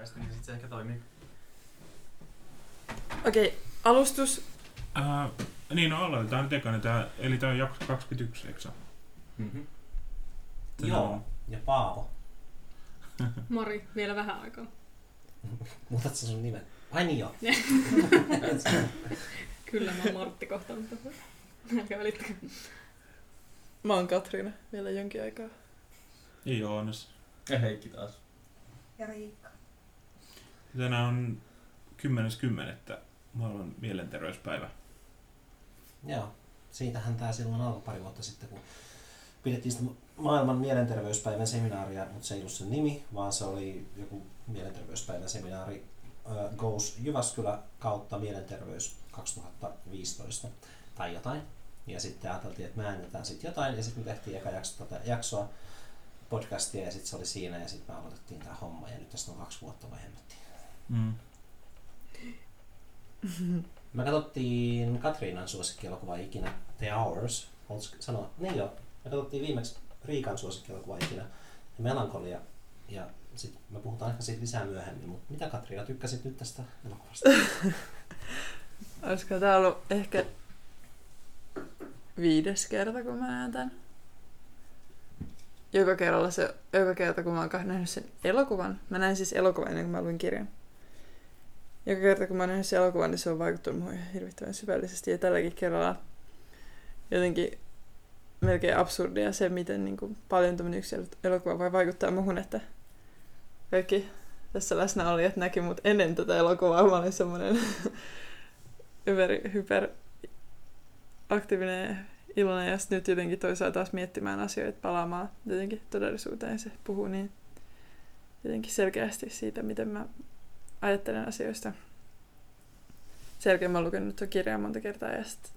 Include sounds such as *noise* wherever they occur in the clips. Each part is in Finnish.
kauheasti, niin sit se ehkä toimii. Okei, okay, alustus. Uh, niin, no aloitetaan nyt ekana. Tää, eli tämä on jakso 21, eikö se? Mm-hmm. Tänään Joo, on- ja Paavo. *laughs* Mari, vielä vähän aikaa. Muutat sä sun nimen? Ai niin joo. *laughs* Kyllä mä oon Martti kohta, mutta älkää välittäkää. Mä oon Katriina vielä jonkin aikaa. Ja Joonas. Ja Heikki taas. Ja Riikka. Tänään on 10.10. maailman mielenterveyspäivä. Joo, siitähän tämä silloin alkoi pari vuotta sitten, kun pidettiin sitä maailman mielenterveyspäivän seminaaria, mutta se ei ollut sen nimi, vaan se oli joku mielenterveyspäivän seminaari uh, Goes Jyväskylä kautta mielenterveys 2015 tai jotain. Ja sitten ajateltiin, että me sitten jotain, ja sitten me tehtiin eka jakso, tätä jaksoa podcastia, ja sitten se oli siinä, ja sitten me aloitettiin tämä homma, ja nyt tästä on kaksi vuotta vai hemmettiin. Mm. *laughs* Me katsottiin Katriinan suosikkielokuva ikinä, The Hours. Haluatko sanoa? Niin joo. Me katsottiin viimeksi Riikan suosikkielokuva ikinä, Melankolia. Ja sitten me puhutaan ehkä siitä lisää myöhemmin. Mutta mitä Katriina tykkäsit nyt tästä elokuvasta? *laughs* Olisiko tää ollut ehkä viides kerta, kun mä näen tän? Joka, kerralla se, joka kerta, kun mä oon nähnyt sen elokuvan. Mä näin siis elokuvan ennen kuin mä luin kirjan. Joka kerta, kun mä oon nähnyt elokuvan, niin se on vaikuttanut muihin hirvittävän syvällisesti. Ja tälläkin kerralla jotenkin melkein absurdia se, miten niin kuin, paljon tämmöinen yksi el- elokuva voi vaikuttaa muhun, että kaikki tässä läsnäolijat näki mut ennen tätä elokuvaa. Mä olin semmoinen hyper, *laughs* hyper aktiivinen iloinen ja nyt jotenkin toisaalta taas miettimään asioita, palaamaan jotenkin todellisuuteen. Se puhuu niin jotenkin selkeästi siitä, miten mä ajattelen asioista. Sen jälkeen mä oon lukenut tuon kirjan monta kertaa ja sit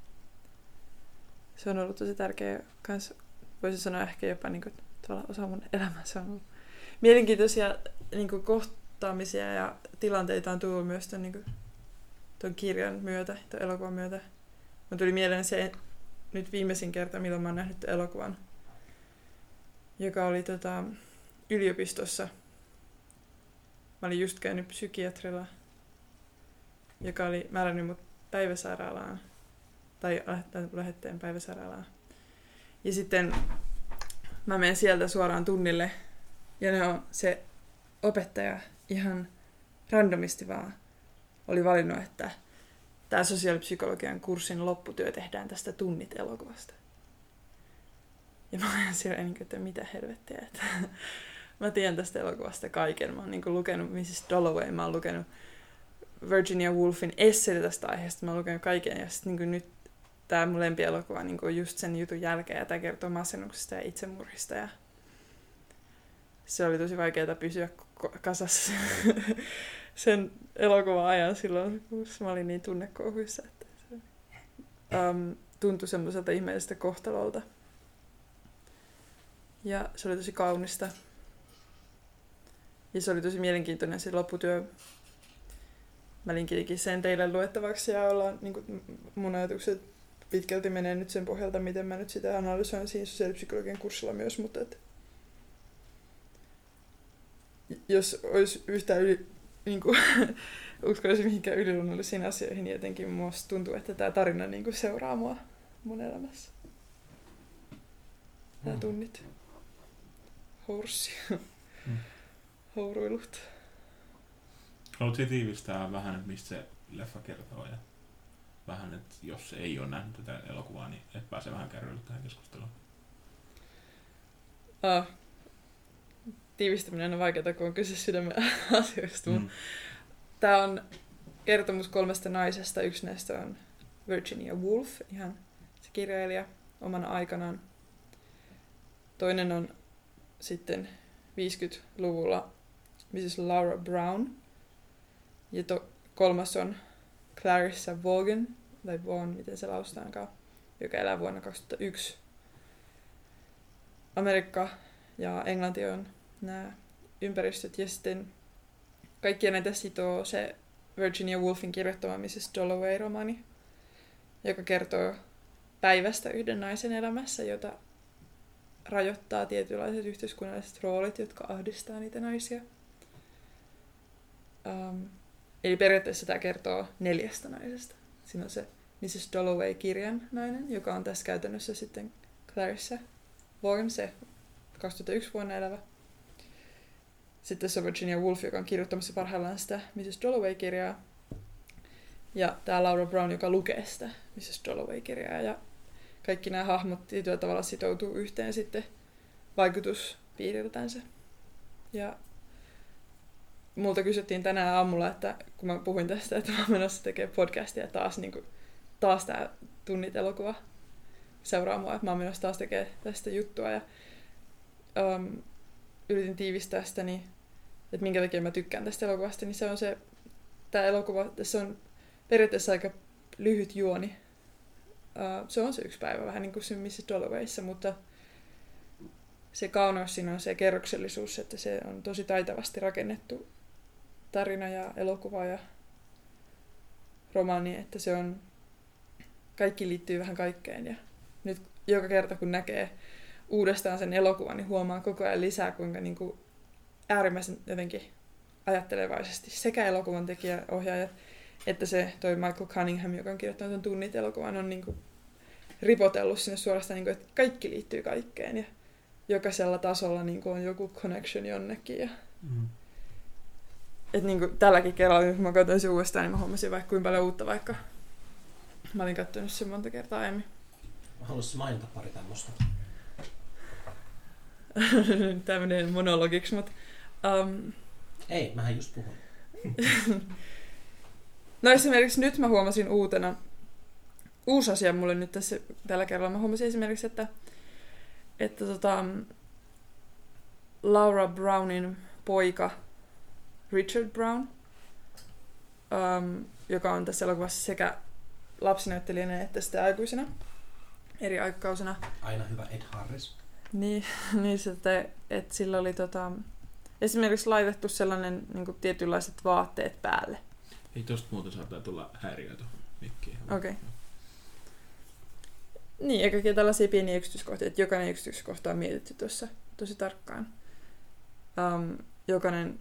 se on ollut tosi tärkeä kans, voisin sanoa ehkä jopa niin kuin, osa mun elämää. Se on ollut mielenkiintoisia niin kuin, kohtaamisia ja tilanteita on tullut myös ton, niin kuin, ton kirjan myötä, ton elokuvan myötä. Mun tuli mieleen se nyt viimeisin kerta, milloin mä oon nähnyt elokuvan, joka oli tota, yliopistossa. Mä olin just käynyt psykiatrilla, joka oli määrännyt mut päiväsairaalaan tai lähetteen päiväsairaalaan. Ja sitten mä menen sieltä suoraan tunnille ja ne on se opettaja ihan randomisti vaan oli valinnut, että tämä sosiaalipsykologian kurssin lopputyö tehdään tästä tunnit elokuvasta. Ja mä olen siellä, että mitä helvettiä, että mä tiedän tästä elokuvasta kaiken. Mä oon niin lukenut Mrs. Dalloway, mä oon lukenut Virginia Woolfin esseitä tästä aiheesta, mä oon lukenut kaiken. Ja sitten niin nyt tämä mun lempielokuva niin just sen jutun jälkeen, ja tämä kertoo masennuksesta ja itsemurhista. Ja se oli tosi vaikeaa pysyä kasassa *laughs* sen elokuvan ajan silloin, kun mä olin niin tunnekouhuissa, että se um, tuntui semmoiselta ihmeelliseltä kohtalolta. Ja se oli tosi kaunista. Ja se oli tosi mielenkiintoinen se lopputyö. Mä linkinkin sen teille luettavaksi ja ollaan, niin kuin, mun ajatukset pitkälti menee nyt sen pohjalta, miten mä nyt sitä analysoin siinä sosiaalipsykologian kurssilla myös, mutta et, jos olisi yhtään yli, niin kuin, *laughs* uskoisin mihinkään yliluonnollisiin asioihin, niin jotenkin musta tuntuu, että tämä tarina niin kuin seuraa mua mun elämässä. Nämä Mm. tunnit. Horssi. Mm. Houruilut. Haluatko tiivistää vähän, että mistä se leffa kertoo ja vähän, että jos se ei ole nähnyt tätä elokuvaa, niin et pääse vähän kärryille tähän keskusteluun. Ah. Tiivistäminen on vaikeaa, kun on kyse sydämen *laughs* asioista. Mm. Tämä on kertomus kolmesta naisesta. Yksi näistä on Virginia Woolf, ihan se kirjailija omana aikanaan. Toinen on sitten 50-luvulla Mrs. Laura Brown. Ja to, kolmas on Clarissa Vaughan, tai Vaughan, miten se lausutaankaan, joka elää vuonna 2001. Amerikka ja Englanti on nämä ympäristöt. Ja sitten kaikkia näitä sitoo se Virginia Woolfin kirjoittama Mrs. Dalloway-romaani, joka kertoo päivästä yhden naisen elämässä, jota rajoittaa tietynlaiset yhteiskunnalliset roolit, jotka ahdistaa niitä naisia. Um, eli periaatteessa tämä kertoo neljästä naisesta. Siinä on se Mrs. Dalloway-kirjan nainen, joka on tässä käytännössä sitten Clarissa Vaughan, se 2001 vuonna elävä. Sitten se Virginia Woolf, joka on kirjoittamassa parhaillaan sitä Mrs. Dalloway-kirjaa. Ja tämä Laura Brown, joka lukee sitä Mrs. Dalloway-kirjaa. Ja kaikki nämä hahmot tietyllä tavalla sitoutuu yhteen sitten vaikutuspiiriltänsä. Ja multa kysyttiin tänään aamulla, että kun mä puhuin tästä, että mä oon menossa tekemään podcastia taas, niin kuin, taas tää tunnit elokuva seuraa mua, että mä oon menossa taas tekemään tästä juttua. Ja um, yritin tiivistää sitä, niin, että minkä takia mä tykkään tästä elokuvasta, niin se on se, tämä elokuva, se on periaatteessa aika lyhyt juoni. Uh, se on se yksi päivä, vähän niin kuin se Mrs. Dallowayssa, mutta se kauneus siinä on se kerroksellisuus, että se on tosi taitavasti rakennettu tarina ja elokuva ja romaani, että se on, kaikki liittyy vähän kaikkeen ja nyt joka kerta kun näkee uudestaan sen elokuvan, niin huomaa koko ajan lisää, kuinka niin kuin äärimmäisen jotenkin ajattelevaisesti sekä elokuvan tekijä, ohjaaja, että se toi Michael Cunningham, joka on kirjoittanut tunnit elokuvan, on niin kuin ripotellut sinne suorastaan, niin kuin, että kaikki liittyy kaikkeen ja jokaisella tasolla niin kuin on joku connection jonnekin. Ja... Mm. Et niin kuin tälläkin kerralla, kun mä katsoin sen uudestaan, niin mä huomasin vaikka kuinka paljon uutta, vaikka mä olin katsonut sen monta kertaa aiemmin. Haluaisin mainita pari tämmöistä. *laughs* Tämmöinen monologiksi, mutta... Um, Ei, mähän just puhun. *laughs* no esimerkiksi nyt mä huomasin uutena, uusi asia mulle nyt tässä tällä kerralla. Mä huomasin esimerkiksi, että, että tota, Laura Brownin poika Richard Brown, um, joka on tässä elokuvassa sekä lapsinäyttelijänä että sitten aikuisena, eri aikakausina. Aina hyvä Ed Harris. Niin, *laughs* niin se, että, että sillä oli tota, esimerkiksi laitettu sellainen niin kuin tietynlaiset vaatteet päälle. Ei tosta muuten saattaa tulla häiriöitä mikkiin. Okei. Okay. Niin, ja kaikkia tällaisia pieniä yksityiskohtia, että jokainen yksityiskohta on mietitty tuossa tosi tarkkaan. Um, jokainen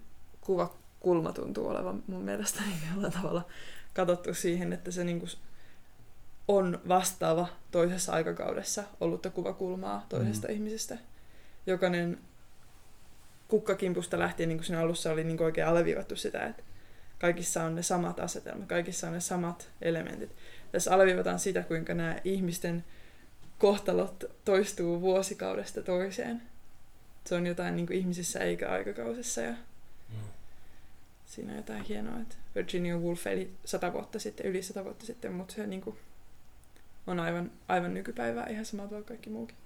kuvakulma tuntuu olevan mun mielestä niin jollain tavalla katsottu siihen, että se niinku on vastaava toisessa aikakaudessa ollutta kuvakulmaa toisesta mm. ihmisestä. Jokainen kukkakimpusta lähtien, niin kuin siinä alussa oli niin kuin oikein alleviivattu sitä, että kaikissa on ne samat asetelmat, kaikissa on ne samat elementit. Tässä alleviivataan sitä, kuinka nämä ihmisten kohtalot toistuu vuosikaudesta toiseen. Se on jotain niin kuin ihmisissä eikä aikakausissa ja. Siinä on jotain hienoa, että Virginia Woolf eli sata vuotta sitten, yli sata vuotta sitten, mutta se niin kuin on aivan, aivan nykypäivää ihan samalla tavalla kaikki muukin.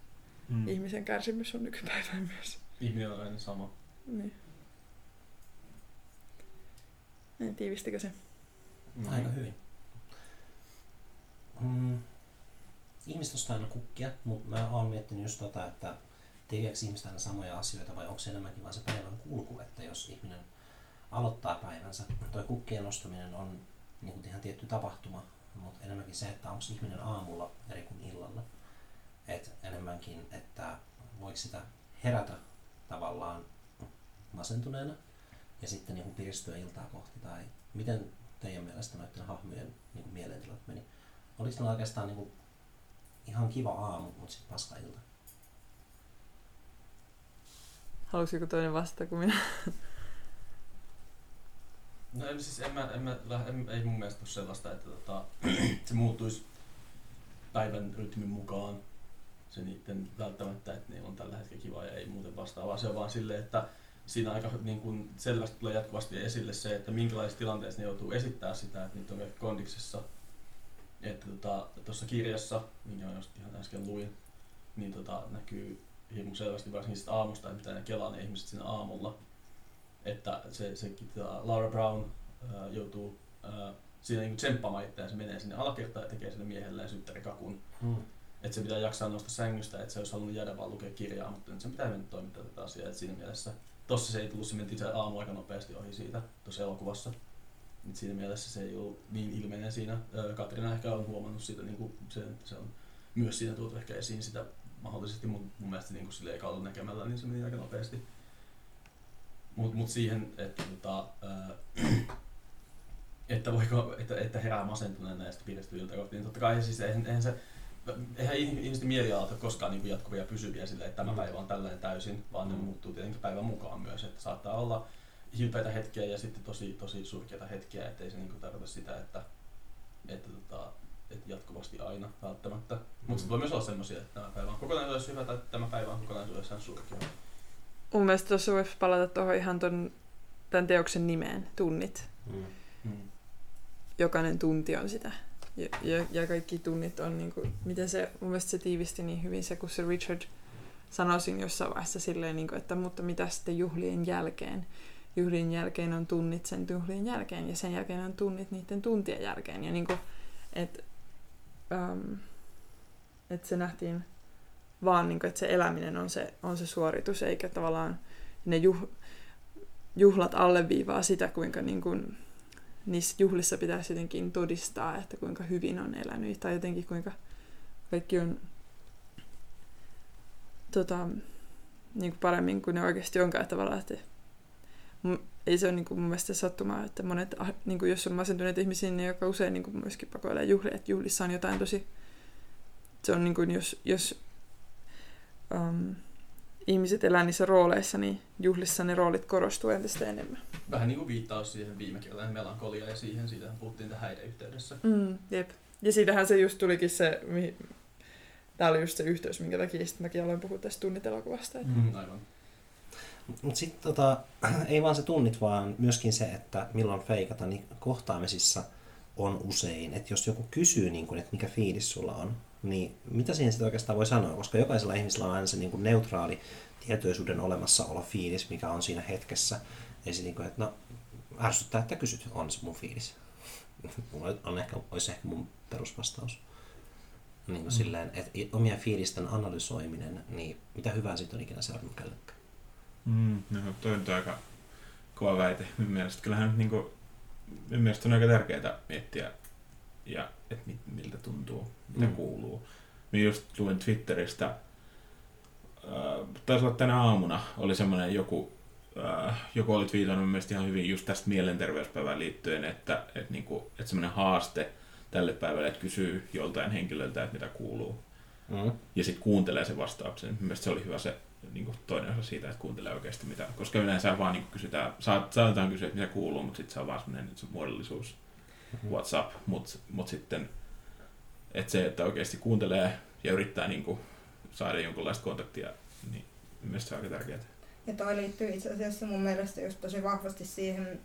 Mm. Ihmisen kärsimys on nykypäivää *laughs* myös. Ihminen on aina sama. Niin. Niin, tiivistikö se? Aika hyvin. Mm. Ihmiset ostaa aina kukkia, mutta mä oon miettinyt just tota, että tekeekö ihmiset aina samoja asioita vai onko se enemmänkin vaan se päivän kulku, että jos ihminen aloittaa päivänsä, toi kukkien nostaminen on niin kuin ihan tietty tapahtuma, mutta enemmänkin se, että onko ihminen aamulla eri kuin illalla. Et enemmänkin, että voiko sitä herätä tavallaan masentuneena ja sitten niin kuin piristyä iltaa kohti, tai miten teidän mielestä noiden hahmojen niin kuin mielentilat meni? Oliko ne oikeastaan niin kuin ihan kiva aamu, mutta sitten paska ilta? Haluaisi joku toinen vastata kuin minä? *laughs* No en, siis en mä, en mä, en, ei mun mielestä ole sellaista, että tota, *clears throat* se muuttuisi päivän rytmin mukaan se niiden välttämättä, että niillä on tällä hetkellä kiva ja ei muuten vastaavaa. Se on vaan silleen, että siinä aika niin kuin selvästi tulee jatkuvasti esille se, että minkälaisissa tilanteissa ne joutuu esittää sitä, että niitä on kondiksessa. Että tuossa tota, kirjassa, minkä mä just ihan äsken luin, niin tota, näkyy hirmu selvästi varsinkin aamusta, että mitä ne kelaa ne ihmiset siinä aamulla. Että se, se tota, Laura Brown ää, joutuu ää, siinä niin tsemppaamaan itseään, se menee sinne alakertaan ja tekee sille miehelleen syttärikakun. Hmm. Että se pitää jaksaa nousta sängystä, että se olisi halunnut jäädä vaan lukea kirjaa, mutta nyt se pitää mennä toimittaa tätä asiaa. Et siinä mielessä, tossa se ei tullut, se mentiin se aamu aika nopeasti ohi siitä tuossa elokuvassa. Et siinä mielessä se ei ollut niin ilmeinen siinä. Katrina ehkä on huomannut siitä, niin kuin se, että se on myös siinä tuotu ehkä esiin sitä mahdollisesti, mutta mun mielestä niin kuin sille ekalla näkemällä, niin se meni aika nopeasti. Mutta mut siihen, että, tota, ää, että, voiko, että, että herää masentuneena näistä pidestyviltä kohti, niin totta kai siis eihän, eihän se eihän ihmisten mielialat ole koskaan niin jatkuvia ja pysyviä sille, että tämä Mm. päivä on tällainen täysin, vaan ne Mm. muuttuu tietenkin päivän mukaan myös. Että saattaa olla hilpeitä hetkiä ja sitten tosi, tosi surkeita hetkiä, ettei se niin tarkoita sitä, että, että, tota, että jatkuvasti aina välttämättä. Mutta Mm. sitten voi myös olla semmoisia, että tämä päivä on kokonaisuudessaan hyvä tai tämä päivä on kokonaisuudessaan surkea. Mun mielestä tuossa voisi palata tuohon ihan ton, tämän teoksen nimeen, tunnit. Mm. Mm. Jokainen tunti on sitä. Ja, ja, ja kaikki tunnit on, niin kuin, miten se, mun mielestä se tiivisti niin hyvin se, kun se Richard sanoi siinä jossain vaiheessa silleen, niin kuin, että mutta mitä sitten juhlien jälkeen. Juhlien jälkeen on tunnit sen juhlien jälkeen ja sen jälkeen on tunnit niiden tuntien jälkeen. Ja niin kuin, et, um, et se nähtiin vaan, niin kuin, että se eläminen on se, on se suoritus, eikä tavallaan ne juh, juhlat alleviivaa sitä, kuinka niin kuin, niissä juhlissa pitäisi jotenkin todistaa, että kuinka hyvin on elänyt, tai jotenkin kuinka kaikki on tota, niin kuin paremmin kuin ne oikeasti onkaan tavallaan, että ei se ole niin kuin mun mielestä sattumaa, että monet, ah, niin kuin jos on masentuneita ihmisiä, niin joka usein niin kuin myöskin pakoilee juhlia, että juhlissa on jotain tosi, se on niin kuin jos, jos um, ihmiset elää niissä rooleissa, niin juhlissa ne roolit korostuu entistä enemmän. Vähän niin kuin viittaus siihen viime kertaan melankolia ja siihen, siitä puhuttiin tähän häiden yhteydessä. Mm, jep. Ja siitähän se just tulikin se, mihin... Tää oli just se yhteys, minkä takia sit mäkin aloin puhua tästä tunnitelokuvasta. Mm. Mm. Aivan. Mutta sitten tota, *clears throat* ei vaan se tunnit, vaan myöskin se, että milloin feikata, niin kohtaamisissa on usein, että jos joku kysyy, niin kun, että mikä fiilis sulla on, niin mitä siihen sitten oikeastaan voi sanoa, koska jokaisella ihmisellä on aina se niin kuin neutraali tietoisuuden olemassaolo fiilis, mikä on siinä hetkessä. Ei se niin kuin, että no, ärsyttää, että kysyt, on se mun fiilis. *laughs* Mulla on ehkä, olisi ehkä mun perusvastaus. Niin kuin Mm. silleen, että omia fiilisten analysoiminen, niin mitä hyvää siitä on ikinä seurannut kellekään. Mm, no, toi on aika kova väite. Minun mielestä kyllähän nyt niinku, minun mielestä on aika tärkeää miettiä, ja, että mit, miltä tuntuu, mitä Mm. kuuluu. Minä just luin Twitteristä, äh, taisi olla tänä aamuna, oli semmoinen joku, äh, joku oli twiitannut mun mielestä ihan hyvin just tästä mielenterveyspäivään liittyen, että, että, niinku, että semmoinen haaste tälle päivälle, että kysyy joltain henkilöltä, että mitä kuuluu Mm. ja sitten kuuntelee sen vastauksen. Mielestäni se oli hyvä se niin kuin toinen osa siitä, että kuuntelee oikeasti mitä. Koska yleensä vaan niin kysytään, saat, saatetaan kysyä, että mitä kuuluu, mutta sitten se on vaan semmoinen se muodollisuus, What's up, mutta mut sitten että se, että oikeasti kuuntelee ja yrittää niin kuin, saada jonkunlaista kontaktia, niin mielestäni se on aika tärkeää. Ja toi liittyy itse asiassa mun mielestä just tosi vahvasti siihen,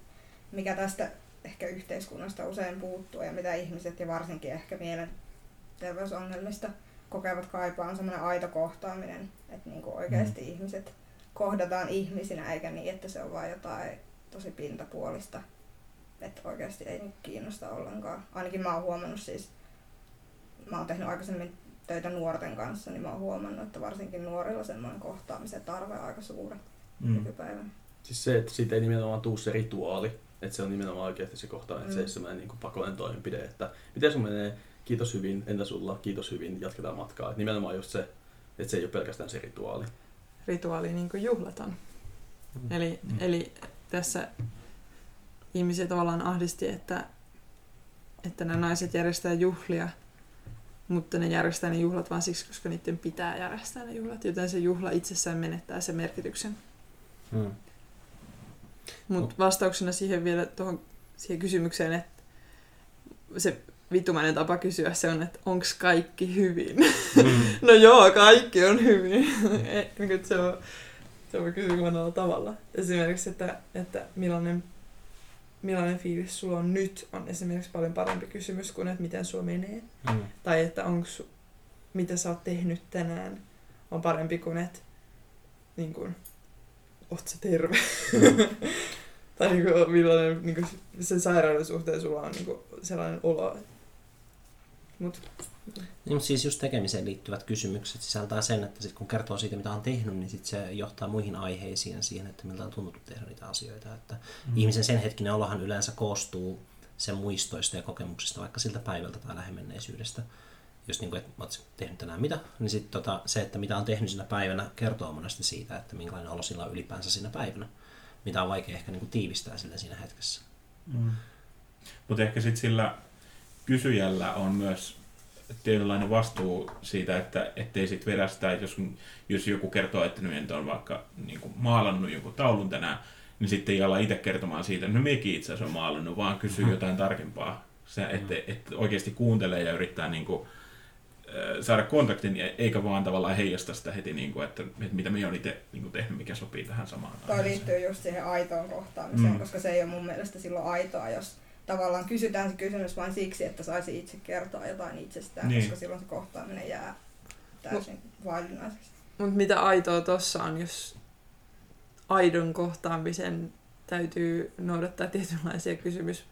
mikä tästä ehkä yhteiskunnasta usein puuttuu ja mitä ihmiset ja varsinkin ehkä mielenterveysongelmista kokevat kaipaa on semmoinen aito kohtaaminen, että niinku oikeasti mm. ihmiset kohdataan ihmisinä eikä niin, että se on vain jotain tosi pintapuolista, että oikeasti ei niinku kiinnosta ollenkaan. Ainakin mä oon huomannut siis, mä oon tehnyt aikaisemmin töitä nuorten kanssa, niin mä oon huomannut, että varsinkin nuorilla semmoinen kohtaamisen tarve on aika suuri Mm. nykypäivänä. Siis se, että siitä ei nimenomaan tuu se rituaali, että se on nimenomaan oikeasti se kohta, että Mm. se ei ole semmoinen niin pakollinen toimenpide, että miten sun menee, kiitos hyvin, entä sulla, kiitos hyvin, jatketaan matkaa. Että nimenomaan just se, että se ei ole pelkästään se rituaali. Rituaali niin kuin juhlat on. Mm. Eli, Mm. eli tässä ihmisiä tavallaan ahdisti, että, että nämä naiset järjestää juhlia, mutta ne järjestää ne juhlat vain siksi, koska niiden pitää järjestää ne juhlat, joten se juhla itsessään menettää sen merkityksen. Mm. Mutta vastauksena siihen vielä tuohon siihen kysymykseen, että se vitumainen tapa kysyä se on, että onko kaikki hyvin? Mm. *laughs* no joo, kaikki on hyvin. *laughs* Et niin se on, se on monella tavalla. Esimerkiksi, että, että millainen, millainen fiilis sulla on nyt, on esimerkiksi paljon parempi kysymys kuin, että miten sulla menee. Mm. Tai että onko, mitä sä oot tehnyt tänään, on parempi kuin, että niin kuin, oot sä terve. *laughs* tai niin kuin, millainen niin kuin, sen sairauden suhteen sulla on niin kuin, sellainen olo. Mut, Niin, mutta siis just tekemiseen liittyvät kysymykset sisältää sen, että sit kun kertoo siitä, mitä on tehnyt, niin sit se johtaa muihin aiheisiin ja siihen, että miltä on tuntunut tehdä niitä asioita. Että mm. Ihmisen sen hetkinen olohan yleensä koostuu sen muistoista ja kokemuksista vaikka siltä päivältä tai lähemenneisyydestä. Jos niin kuin, että olet tehnyt tänään mitä, niin sit tota, se, että mitä on tehnyt siinä päivänä, kertoo monesti siitä, että minkälainen olo sillä on ylipäänsä siinä päivänä. mitä on vaikea ehkä niin kuin tiivistää sille siinä hetkessä. Mm. Mutta ehkä sitten sillä kysyjällä on myös tietynlainen vastuu siitä, että ettei sitten vedä sitä, että jos, jos joku kertoo, että nyt on vaikka niin kuin maalannut jonkun taulun tänään, niin sitten ei ala itse kertomaan siitä, että no mekin itse asiassa on maalannut, vaan kysyy Mhm. jotain tarkempaa. Se, että, että oikeasti kuuntelee ja yrittää niin kuin, saada kontaktin, eikä vaan tavallaan heijasta sitä heti, niin kuin, että, että mitä me on itse niin kuin tehnyt, mikä sopii tähän samaan Toi aiheeseen. liittyy just siihen aitoon kohtaamiseen, Mm. koska se ei ole mun mielestä silloin aitoa, jos tavallaan kysytään se kysymys vain siksi, että saisi itse kertoa jotain itsestään, Niin. koska silloin se kohtaaminen jää täysin vaillinaiseksi. Mutta mitä aitoa tossa on, jos aidon kohtaamisen täytyy noudattaa tietynlaisia kysymys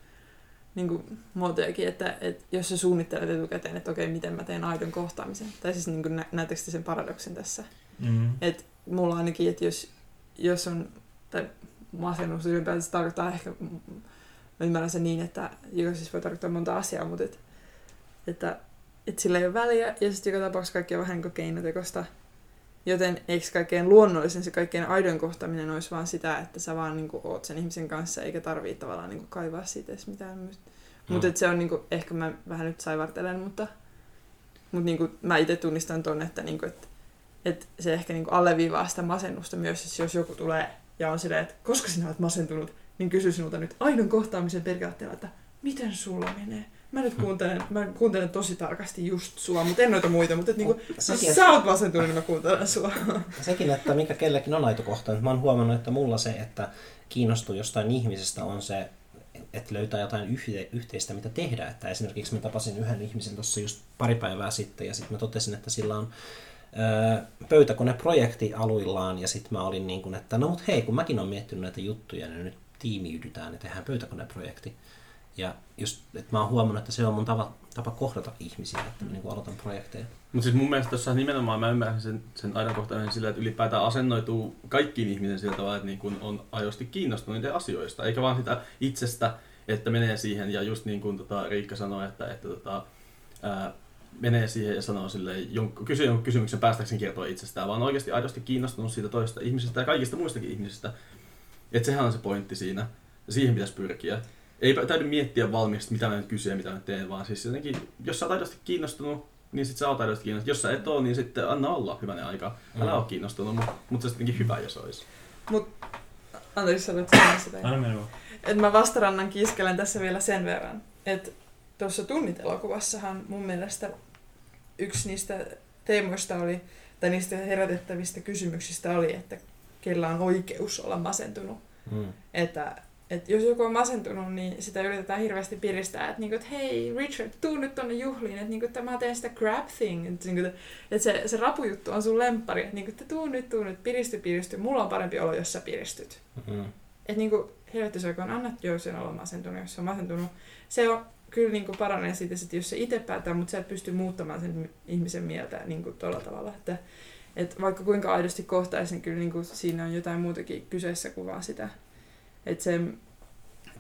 niin kuin muotojakin, että, että jos sä suunnittelet etukäteen, että okei, miten mä teen aidon kohtaamisen. Tai siis niin nä- näettekö te sen paradoksin tässä? Mm. Et mulla ainakin, että jos, jos on, tai masennus ylipäätään se tarkoittaa ehkä, mä ymmärrän sen niin, että joka siis voi tarkoittaa monta asiaa, mutta et, että, että sillä ei ole väliä, ja sitten joka tapauksessa kaikki on vähän niin kuin keinotekosta. Joten eikö kaikkein luonnollisen se kaikkein aidon kohtaaminen olisi vaan sitä, että sä vaan niin kuin oot sen ihmisen kanssa, eikä tarvii tavallaan niin kuin kaivaa siitä edes mitään. No. Mutta se on niin kuin, ehkä mä vähän nyt saivartelen, mutta, mutta niin kuin mä itse tunnistan ton, että, niin kuin, että että se ehkä niinku alleviivaa sitä masennusta myös, jos joku tulee ja on silleen, että koska sinä olet masentunut, niin kysy sinulta nyt aidon kohtaamisen periaatteella, että miten sulla menee. Mä nyt kuuntelen, mä kuuntelen tosi tarkasti just sua, mutta en noita muita, mutta et niinku, Sekin, jos sä oot masentunut, niin mä kuuntelen sua. *laughs* sekin, että mikä kellekin on aito kohta. Mä oon huomannut, että mulla se, että kiinnostuu jostain ihmisestä on se, että löytää jotain yhte, yhteistä, mitä tehdä. Että esimerkiksi mä tapasin yhden ihmisen tuossa just pari päivää sitten ja sitten mä totesin, että sillä on pöytäkoneprojekti aluillaan ja sitten mä olin niin kuin, että no mut hei, kun mäkin olen miettinyt näitä juttuja, niin nyt tiimiydytään ja tehdään pöytäkoneprojekti. Ja just, että mä oon huomannut, että se on mun tapa, tapa kohdata ihmisiä, että mä niin kuin aloitan projekteja. Mutta siis mun mielestä tuossa nimenomaan mä ymmärrän sen, sen aidon kohtaamisen sillä, että ylipäätään asennoituu kaikkiin ihmisiin sillä tavalla, että niin kun on aidosti kiinnostunut niiden asioista, eikä vaan sitä itsestä, että menee siihen ja just niin kuin tota Riikka sanoi, että, että tota, ää, menee siihen ja sanoo silleen, jonkun, kysyy jonkun kysymyksen päästäkseen kertoa itsestään, vaan oikeasti aidosti kiinnostunut siitä toisesta ihmisestä ja kaikista muistakin ihmisistä. Että sehän on se pointti siinä, ja siihen pitäisi pyrkiä. Ei täydy miettiä valmiiksi, mitä mä nyt kysyn ja mitä mä teen, vaan siis jotenkin, jos sä oot aidosti kiinnostunut, niin sit sä oot aidosti kiinnostunut. Jos sä et oo, niin sitten anna olla hyvänen aika. Älä Mm. oo kiinnostunut, mutta mut se on sittenkin hyvä, jos ois. Anteeksi, sä olet sanoa sitä. Anna mennä vaan. Et mä vastarannan kiiskelen tässä vielä sen verran, että tuossa tunnit elokuvassahan mun mielestä yksi niistä teemoista oli, tai niistä herätettävistä kysymyksistä oli, että kellä on oikeus olla masentunut. Mm. Että, että jos joku on masentunut, niin sitä yritetään hirveästi piristää, että, niinku, että hei Richard, tuu nyt tonne juhliin, että, niinku, että mä teen sitä crap thing, että, niinku, että se, se rapujuttu on sun lemppari, että, niinku, että tuu nyt, tuu nyt, piristy, piristy, mulla on parempi olo, jos sä piristyt. Mm. Että niinku, helvetti se on anna Joysen olla masentunut, jos se on masentunut. Se on kyllä niinku paranee siitä, että jos se itse päättää, mutta sä et pysty muuttamaan sen ihmisen mieltä niinku tuolla tavalla. Että, et vaikka kuinka aidosti kohtaisi, niin kyllä niinku siinä on jotain muutakin kyseessä kuin vaan sitä. Että se,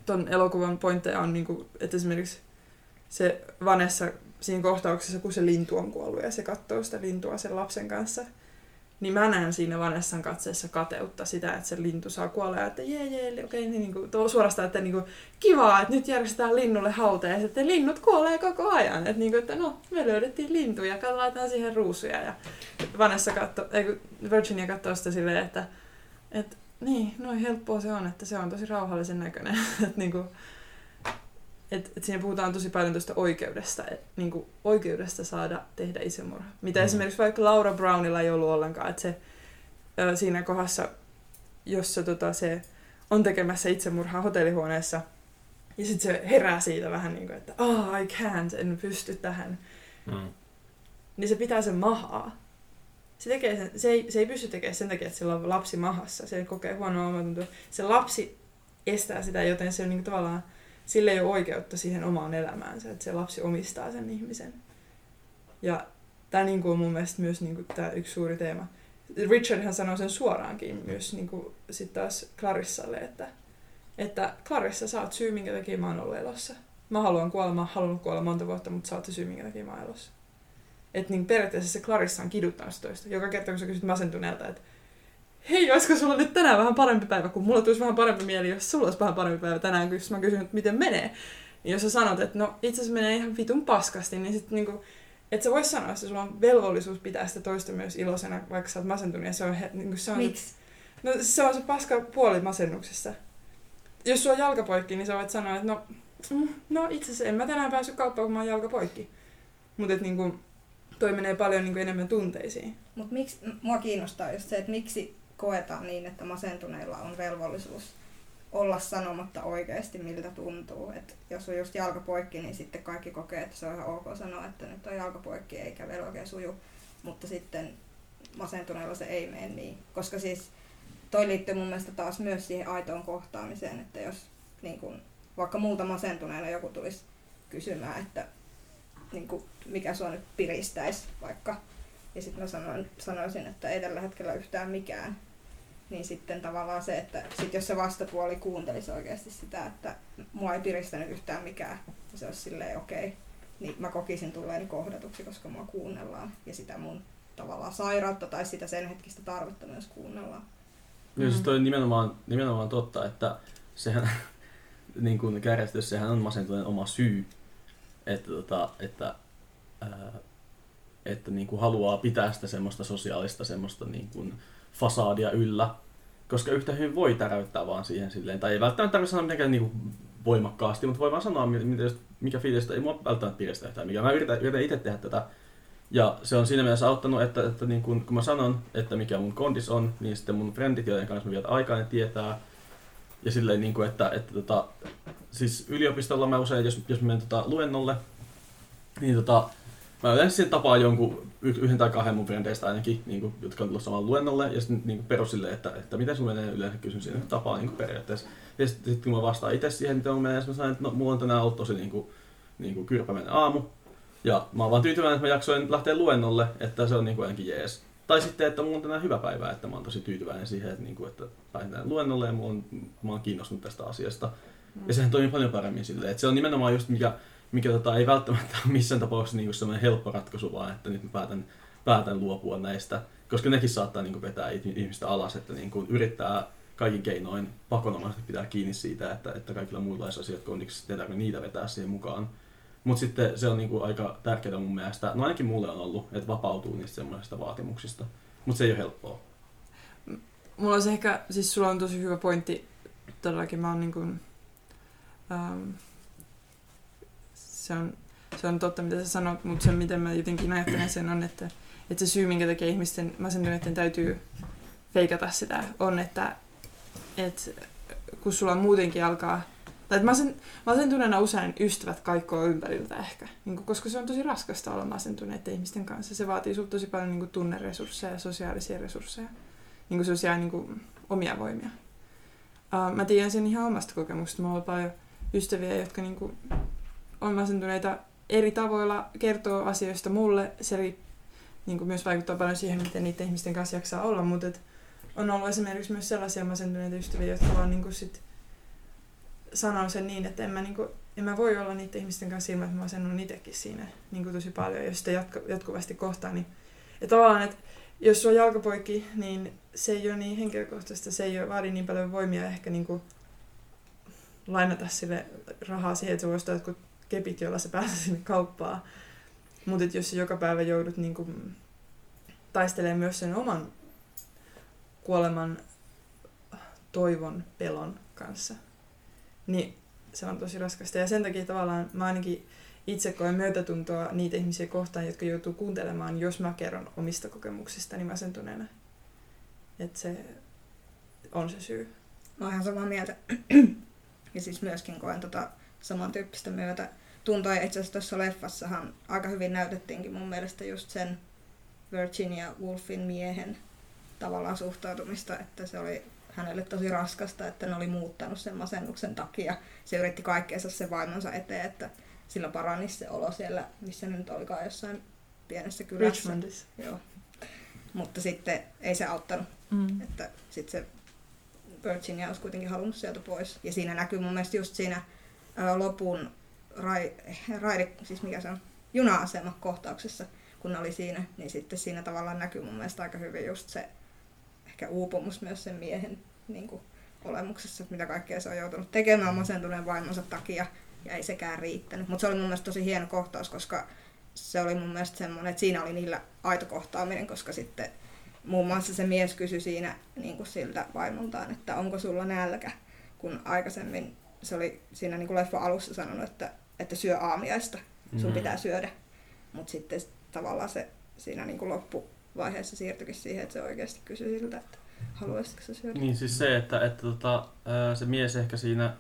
ton elokuvan pointteja on, niinku, että esimerkiksi se Vanessa siinä kohtauksessa, kun se lintu on kuollut ja se katsoo sitä lintua sen lapsen kanssa, niin mä näen siinä Vanessan katseessa kateutta sitä, että se lintu saa kuolla ja että jee jee, okei, niin, niin kuin, tuo suorastaan, että niin kuin, kivaa, että nyt järjestetään linnulle hauta ja sitten linnut kuolee koko ajan. Että, niin että no, me löydettiin lintu ja laitetaan siihen ruusuja ja Vanessa katso, ei, Virginia katsoo sitä silleen, että, että niin, noin helppoa se on, että se on tosi rauhallisen näköinen. *laughs* että niin kuin, et, et siinä puhutaan tosi paljon tuosta oikeudesta, et, niin kuin oikeudesta saada tehdä itsemurha. Mitä mm. esimerkiksi vaikka Laura Brownilla ei ollut ollenkaan, että se ö, siinä kohdassa, jossa tota, se on tekemässä itsemurhaa hotellihuoneessa, ja sitten se herää siitä vähän niin kuin, että oh, I can't, en pysty tähän. Mm. Niin se pitää sen mahaa. Se, tekee sen, se, ei, se ei pysty tekemään sen takia, että sillä on lapsi mahassa. Se kokee huonoa omatuntoa. Se lapsi estää sitä, joten se on niin kuin tavallaan sillä ei ole oikeutta siihen omaan elämäänsä, että se lapsi omistaa sen ihmisen. Ja tämä niin kuin on mun mielestä myös niin kuin tämä yksi suuri teema. Richardhan sanoi sen suoraankin myös niin kuin sit taas Clarissalle, että, että Clarissa, sä oot syy, minkä takia mä oon ollut elossa. Mä haluan kuolla, mä oon halunnut kuolla monta vuotta, mutta sä oot se syy, minkä takia mä oon elossa. Että niin periaatteessa se Clarissa on kiduttanut toista. Joka kerta, kun sä kysyt masentuneelta, että hei, olisiko sulla nyt tänään vähän parempi päivä, kun mulla tulisi vähän parempi mieli, jos sulla olisi vähän parempi päivä tänään, kun mä kysyn, että miten menee. Ja jos sä sanot, että no itse asiassa menee ihan vitun paskasti, niin sitten niinku, että sä vois sanoa, että sulla on velvollisuus pitää sitä toista myös iloisena, vaikka sä oot masentunut. Ja se on, niinku, se on Miksi? No se on se paska puoli masennuksessa. Jos sulla on jalka poikki, niin sä voit sanoa, että no, mm, no itse asiassa en mä tänään päässyt kauppaan, kun mä oon jalka poikki. Mutta niinku, toi menee paljon niinku enemmän tunteisiin. Mutta miksi, mua kiinnostaa just se, että miksi koetaan niin, että masentuneilla on velvollisuus olla sanomatta oikeasti, miltä tuntuu. Et jos on just jalka poikki, niin sitten kaikki kokee, että se on ihan ok sanoa, että nyt on jalka poikki eikä vielä oikein suju. Mutta sitten masentuneilla se ei mene niin. Koska siis toi liittyy mun mielestä taas myös siihen aitoon kohtaamiseen, että jos niin kun, vaikka multa masentuneena joku tulisi kysymään, että niin kun, mikä sua nyt piristäisi vaikka, ja sitten mä sanoin, sanoisin, että ei tällä hetkellä yhtään mikään, niin sitten tavallaan se, että sit jos se vastapuoli kuuntelisi oikeasti sitä, että mua ei piristänyt yhtään mikään, ja se olisi silleen okei, okay, niin mä kokisin tulleeni kohdatuksi, koska mua kuunnellaan, ja sitä mun tavallaan sairautta tai sitä sen hetkistä tarvetta myös kuunnellaan. Mm. Siis Mm. toi nimenomaan, nimenomaan totta, että sehän *laughs* niin kuin kärjestys, sehän on masentuneen oma syy, että, tota, että, ää, että niin kuin haluaa pitää sitä semmoista sosiaalista semmoista niin kuin fasaadia yllä, koska yhtä hyvin voi täräyttää vaan siihen silleen, tai ei välttämättä tarvitse sanoa mitenkään niin kuin voimakkaasti, mutta voi vaan sanoa, mikä fiilis, ei mua välttämättä piristä yhtään mikä. Mä yritän, yritän itse tehdä tätä, ja se on siinä mielessä auttanut, että, että niin kun, kun mä sanon, että mikä mun kondis on, niin sitten mun frendit, joiden kanssa mä vietän aikaa, ne tietää. Ja silleen, niin kuin, että, että tota, siis yliopistolla mä usein, jos, jos mä menen tota, luennolle, niin tota, mä yleensä sitten tapaan jonkun yhden tai kahden mun frendeistä ainakin, niin kuin, jotka on tullut samalle luennolle, ja sitten niin perus silleen, että, että miten sun menee, yleensä kysyn siinä tapaa niin kuin periaatteessa. Ja sitten sit, kun mä vastaan itse siihen, miten mun menee, mä sanon, että no, mulla on tänään ollut tosi niin kuin, niin kuin aamu, ja mä oon vaan tyytyväinen, että mä jaksoin lähteä luennolle, että se on niin kuin ainakin jees. Tai sitten, että mulla on tänään hyvä päivä, että mä oon tosi tyytyväinen siihen, että, niin kuin, että pääsin tänne luennolle ja mulla on, mä oon kiinnostunut tästä asiasta. Ja sehän toimii paljon paremmin silleen, että se on nimenomaan just mikä, mikä tota, ei välttämättä ole missään tapauksessa niin semmoinen helppo ratkaisu, vaan että nyt mä päätän, päätän luopua näistä. Koska nekin saattaa niin kuin, vetää ihmistä alas, että niin kuin, yrittää kaikin keinoin pakonomaisesti pitää kiinni siitä, että, että kaikilla muilla olisi asiat ei tarvitse niitä vetää siihen mukaan. Mutta sitten se on niinku aika tärkeää mun mielestä, no ainakin mulle on ollut, että vapautuu niistä semmoisista vaatimuksista. Mutta se ei ole helppoa. Mulla on se ehkä, siis sulla on tosi hyvä pointti, todellakin mä oon niin kuin, ähm, se, on, se on totta, mitä sä sanot, mutta se, miten mä jotenkin ajattelen sen on, että, että se syy, minkä takia ihmisten masentuneiden täytyy feikata sitä, on, että, että kun sulla muutenkin alkaa, tai masen, masentuneena usein ystävät kaikkoa ympäriltä ehkä, niin kuin, koska se on tosi raskasta olla masentuneiden ihmisten kanssa. Se vaatii sulta tosi paljon niin kuin, tunneresursseja ja sosiaalisia resursseja niin kuin sellaisia niin kuin, omia voimia. Uh, mä tiedän sen ihan omasta kokemuksesta. Mulla on paljon ystäviä, jotka niin kuin, on masentuneita eri tavoilla, kertoo asioista mulle. Se niin myös vaikuttaa paljon siihen, miten niiden ihmisten kanssa jaksaa olla, mutta et, on ollut esimerkiksi myös sellaisia masentuneita ystäviä, jotka vaan niin sit, sanoo sen niin, että en mä, niin kuin, en mä voi olla niiden ihmisten kanssa ilman, että mä masennun itsekin siinä niin tosi paljon, jos sitä jatku, jatkuvasti kohtaa. Niin, ja tavallaan, että jos sulla on jalkapoikki, niin se ei ole niin henkilökohtaista, se ei ole, vaadi niin paljon voimia ehkä niin kuin lainata sille rahaa siihen, että sä voisit jotkut kepit, joilla sä pääset sinne kauppaan. Mutta jos joka päivä joudut niin kuin taistelemaan myös sen oman kuoleman toivon pelon kanssa, niin se on tosi raskasta. Ja sen takia tavallaan mä ainakin itse koen myötätuntoa niitä ihmisiä kohtaan, jotka joutuu kuuntelemaan, jos mä kerron omista kokemuksistani masentuneena. Että se on se syy. Mä oon ihan samaa mieltä. *clears throat* ja siis myöskin koen tota samantyyppistä myötä tuntoa. Ja itse asiassa tuossa leffassahan aika hyvin näytettiinkin mun mielestä just sen Virginia Woolfin miehen tavallaan suhtautumista, että se oli hänelle tosi raskasta, että ne oli muuttanut sen masennuksen takia. Se yritti kaikkeensa sen vaimonsa eteen, että sillä paranisi se olo siellä, missä ne nyt olikaan jossain pienessä kylässä. Richmondissa. Joo. Mutta sitten ei se auttanut, Mm. että sitten se Virginia olisi kuitenkin halunnut sieltä pois. Ja siinä näkyy mun mielestä just siinä lopun rai, raide, siis mikä se on, juna-asema kohtauksessa, kun ne oli siinä, niin sitten siinä tavallaan näkyy mun mielestä aika hyvin just se, ehkä uupumus myös sen miehen niin kuin, olemuksessa, että mitä kaikkea se on joutunut tekemään masentuneen vaimonsa takia, ja ei sekään riittänyt. Mutta se oli mun mielestä tosi hieno kohtaus, koska se oli mun mielestä semmoinen, että siinä oli niillä aito kohtaaminen, koska sitten muun muassa se mies kysyi siinä niin kuin siltä vaimoltaan, että onko sulla nälkä, kun aikaisemmin se oli siinä niin kuin leffa alussa sanonut, että, että syö aamiaista, sun Mm. pitää syödä. Mutta sitten tavallaan se siinä niin kuin loppuvaiheessa siirtyikin siihen, että se oikeasti kysyi siltä, että haluaisitko sä syödä. Niin siis se, että, että tota, se mies ehkä siinä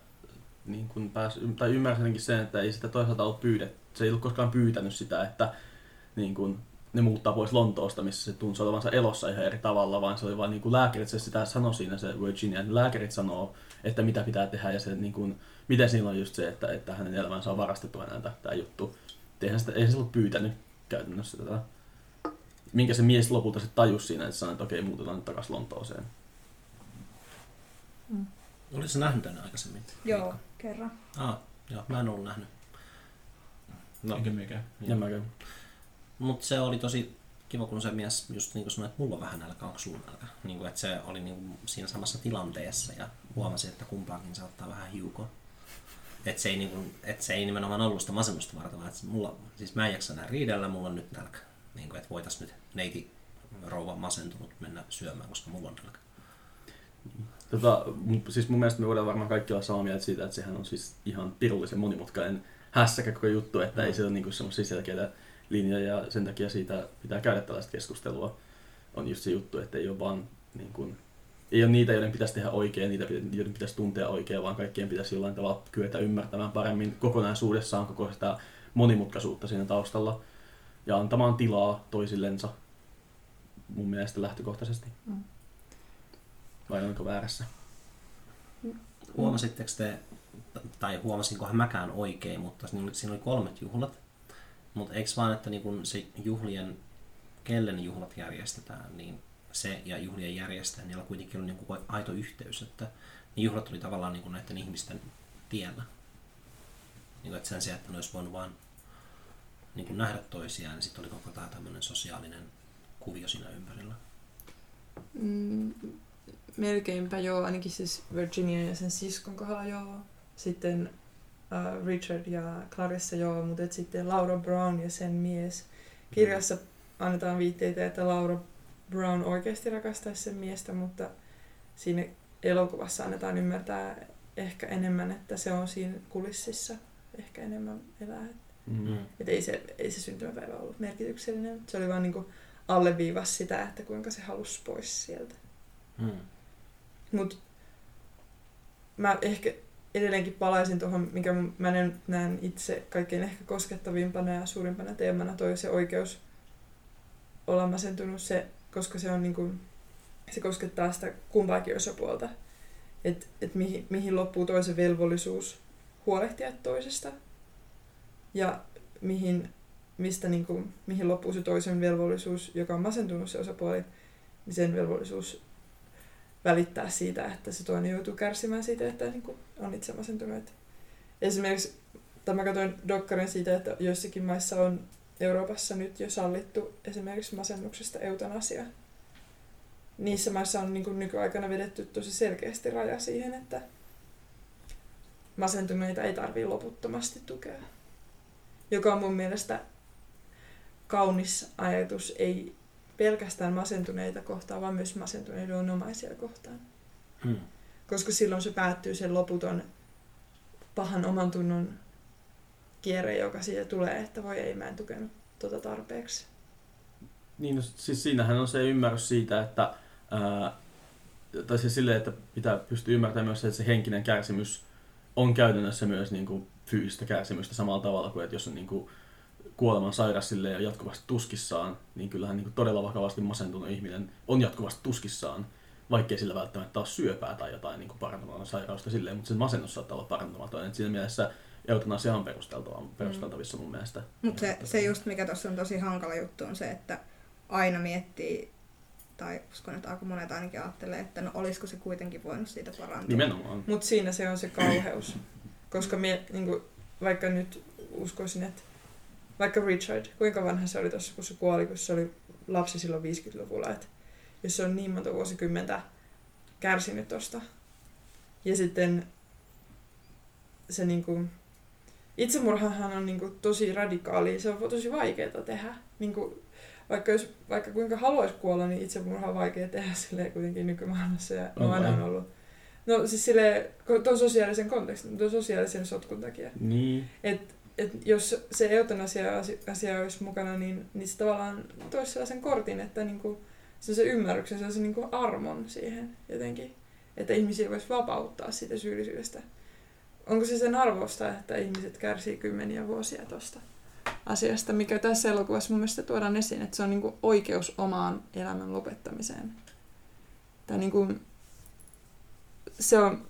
niin kun pääs, tai ymmärsi sen, että ei sitä toisaalta ollut pyydetty. Se ei ollut koskaan pyytänyt sitä, että niin kun, ne muuttaa pois Lontoosta, missä se tunsi olevansa elossa ihan eri tavalla, vaan se oli vain niin kuin lääkärit, se sitä sanoi siinä se Virginia, että lääkärit sanoo, että mitä pitää tehdä ja se, niin kuin, miten siinä on just se, että, että hänen elämänsä on varastettu häneltä tämä juttu. Eihän sitä, ei se ollut pyytänyt käytännössä tätä. Minkä se mies lopulta se tajusi siinä, että sanoi, että okei, muutetaan nyt takaisin Lontooseen. Oletko sä nähnyt tänne aikaisemmin? Joo, kerran. Ah, joo, mä en ollut nähnyt. No. Enkä mikään. Ja mäkin. Mutta se oli tosi kiva, kun se mies just niin kuin sanoi, että mulla on vähän nälkä, onko sulla nälkä? Niin kuin, että se oli niin kuin siinä samassa tilanteessa ja huomasi, että kumpaakin saattaa vähän hiukoa. Että se, ei niin kuin, että se ei nimenomaan ollut sitä masennusta varten, vaan että mulla, siis mä en jaksa enää riidellä, mulla on nyt nälkä. Niin kuin, että voitais nyt neiti rouva masentunut mennä syömään, koska mulla on nälkä. Tota, siis mun mielestä me voidaan varmaan kaikki olla samaa mieltä siitä, että sehän on siis ihan pirullisen monimutkainen hässäkä koko juttu, että ei se ole niinku semmoisia selkeitä linjoja ja sen takia siitä pitää käydä tällaista keskustelua. On just se juttu, että ei ole vaan niin kuin, ei ole niitä, joiden pitäisi tehdä oikein, niitä, joiden pitäisi tuntea oikein, vaan kaikkien pitäisi jollain tavalla kyetä ymmärtämään paremmin kokonaisuudessaan koko sitä monimutkaisuutta siinä taustalla ja antamaan tilaa toisillensa mun mielestä lähtökohtaisesti. Mm. Vai olenko väärässä? Huomasitteko te, tai huomasinkohan mäkään oikein, mutta siinä oli, siinä oli kolmet juhlat. Mutta eikö vaan, että niin kun se juhlien, kellen juhlat järjestetään, niin se ja juhlien järjestäjä, niillä kuitenkin on niin aito yhteys, että ne juhlat oli tavallaan niin näiden ihmisten tiellä. Niin kuin, että sen sijaan, että ne olisi voinut vaan niin kuin nähdä toisiaan, niin sitten oli koko tämä tämmöinen sosiaalinen kuvio siinä ympärillä. Mm, melkeinpä joo, ainakin siis Virginia ja sen siskon kohdalla joo. Sitten uh, Richard ja Clarissa joo, mutta et sitten Laura Brown ja sen mies. Kirjassa annetaan viitteitä, että Laura Brown oikeasti rakastaisi sen miestä, mutta siinä elokuvassa annetaan ymmärtää ehkä enemmän, että se on siinä kulississa ehkä enemmän elää. Mm. Et ei, se, ei se syntymäpäivä ollut merkityksellinen. Se oli vaan niinku alleviivas sitä, että kuinka se halusi pois sieltä. Hmm. Mutta mä ehkä edelleenkin palaisin tuohon, mikä mä näen, itse kaikkein ehkä koskettavimpana ja suurimpana teemana, toi se oikeus olla masentunut, se, koska se on niinku, se koskettaa sitä kumpaakin osapuolta. Että et mihin, mihin loppuu toisen velvollisuus huolehtia toisesta ja mihin, mistä niinku, mihin loppuu se toisen velvollisuus, joka on masentunut se osapuoli, niin sen velvollisuus välittää siitä, että se toinen joutuu kärsimään siitä, että niin kuin on itse masentunut. Esimerkiksi, tai mä katsoin dokkarin siitä, että joissakin maissa on Euroopassa nyt jo sallittu esimerkiksi masennuksesta eutanasia. Niissä maissa on niin kuin nykyaikana vedetty tosi selkeästi raja siihen, että masentuneita ei tarvitse loputtomasti tukea. Joka on mun mielestä kaunis ajatus, ei pelkästään masentuneita kohtaan, vaan myös masentuneiden omaisia kohtaan. Hmm. Koska silloin se päättyy sen loputon pahan oman tunnon kierre, joka siitä tulee, että voi ei, mä en tukenut tota tarpeeksi. Niin, no, siis siinähän on se ymmärrys siitä, että ää, tai siis silleen, että pitää pystyä ymmärtämään myös se, että se henkinen kärsimys on käytännössä myös niin kuin fyysistä kärsimystä samalla tavalla kuin, että jos on niin kuin kuoleman sairas silleen ja jatkuvasti tuskissaan, niin kyllähän niin kuin todella vakavasti masentunut ihminen on jatkuvasti tuskissaan, vaikkei sillä välttämättä ole syöpää tai jotain niin kuin parantamaton sairausta silleen, mutta sen masennus saattaa olla parantamaton. Et siinä mielessä eutanasia on perusteltava, perusteltavissa mun mielestä. Mutta se, se just mikä tuossa on tosi hankala juttu on se, että aina miettii, tai uskon, että aika monet ainakin ajattelee, että no olisiko se kuitenkin voinut siitä parantua. Nimenomaan. Mutta siinä se on se kauheus. Koska mie, niinku, vaikka nyt uskoisin, että vaikka Richard, kuinka vanha se oli tuossa, kun se kuoli, kun se oli lapsi silloin 50-luvulla, että jos se on niin monta vuosikymmentä kärsinyt tosta. Ja sitten se niinku, itsemurhahan on niinku tosi radikaali, se on tosi vaikeaa tehdä. Niinku, vaikka, jos, vaikka kuinka haluaisi kuolla, niin itsemurha on vaikea tehdä silleen kuitenkin nykymaailmassa ja On aina on ollut. No siis silleen, tuon sosiaalisen kontekstin, tuon sosiaalisen sotkun takia. Niin. Et, et jos se eutanasia asia, asia olisi mukana, niin, niin se tavallaan toisi sellaisen kortin, että niinku, se, se ymmärryksen, sellaisen niinku armon siihen jotenkin, että ihmisiä voisi vapauttaa siitä syyllisyydestä. Onko se sen arvosta, että ihmiset kärsii kymmeniä vuosia tuosta asiasta, mikä tässä elokuvassa mun mielestä tuodaan esiin, että se on niinku oikeus omaan elämän lopettamiseen. Tai niinku, se on,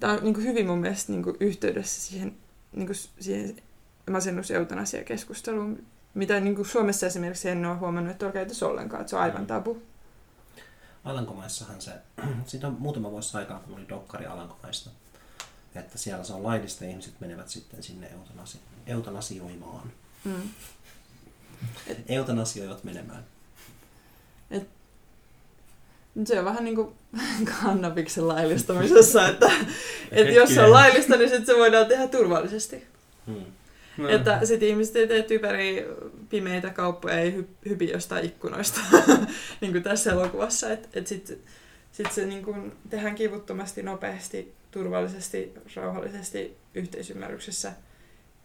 tämä on niinku hyvin mun mielestä niinku yhteydessä siihen niin kuin siihen masennus-eutanasia-keskusteluun, mitä niin kuin Suomessa esimerkiksi en ole huomannut, että on käytössä ollenkaan, että se on aivan tabu. Alankomaissahan se, *clears throat* siitä on muutama vuosi aikaa, kun oli dokkari Alankomaista, että siellä se on laillista ja ihmiset menevät sitten sinne eutanasi, eutanasioimaan. Mm. Eutanasioivat menemään. Nyt se on vähän niin kuin *laughs* kannabiksen laillistamisessa, että, että jos se on laillista, niin sitten se voidaan tehdä turvallisesti. Hmm. No. Että sitten ihmiset ei tee typeriä pimeitä kauppoja, ei hy- hypi jostain ikkunoista, *laughs* niin kuin tässä elokuvassa. Että et sitten sit se niin kuin tehdään kivuttomasti, nopeasti, turvallisesti, rauhallisesti, yhteisymmärryksessä,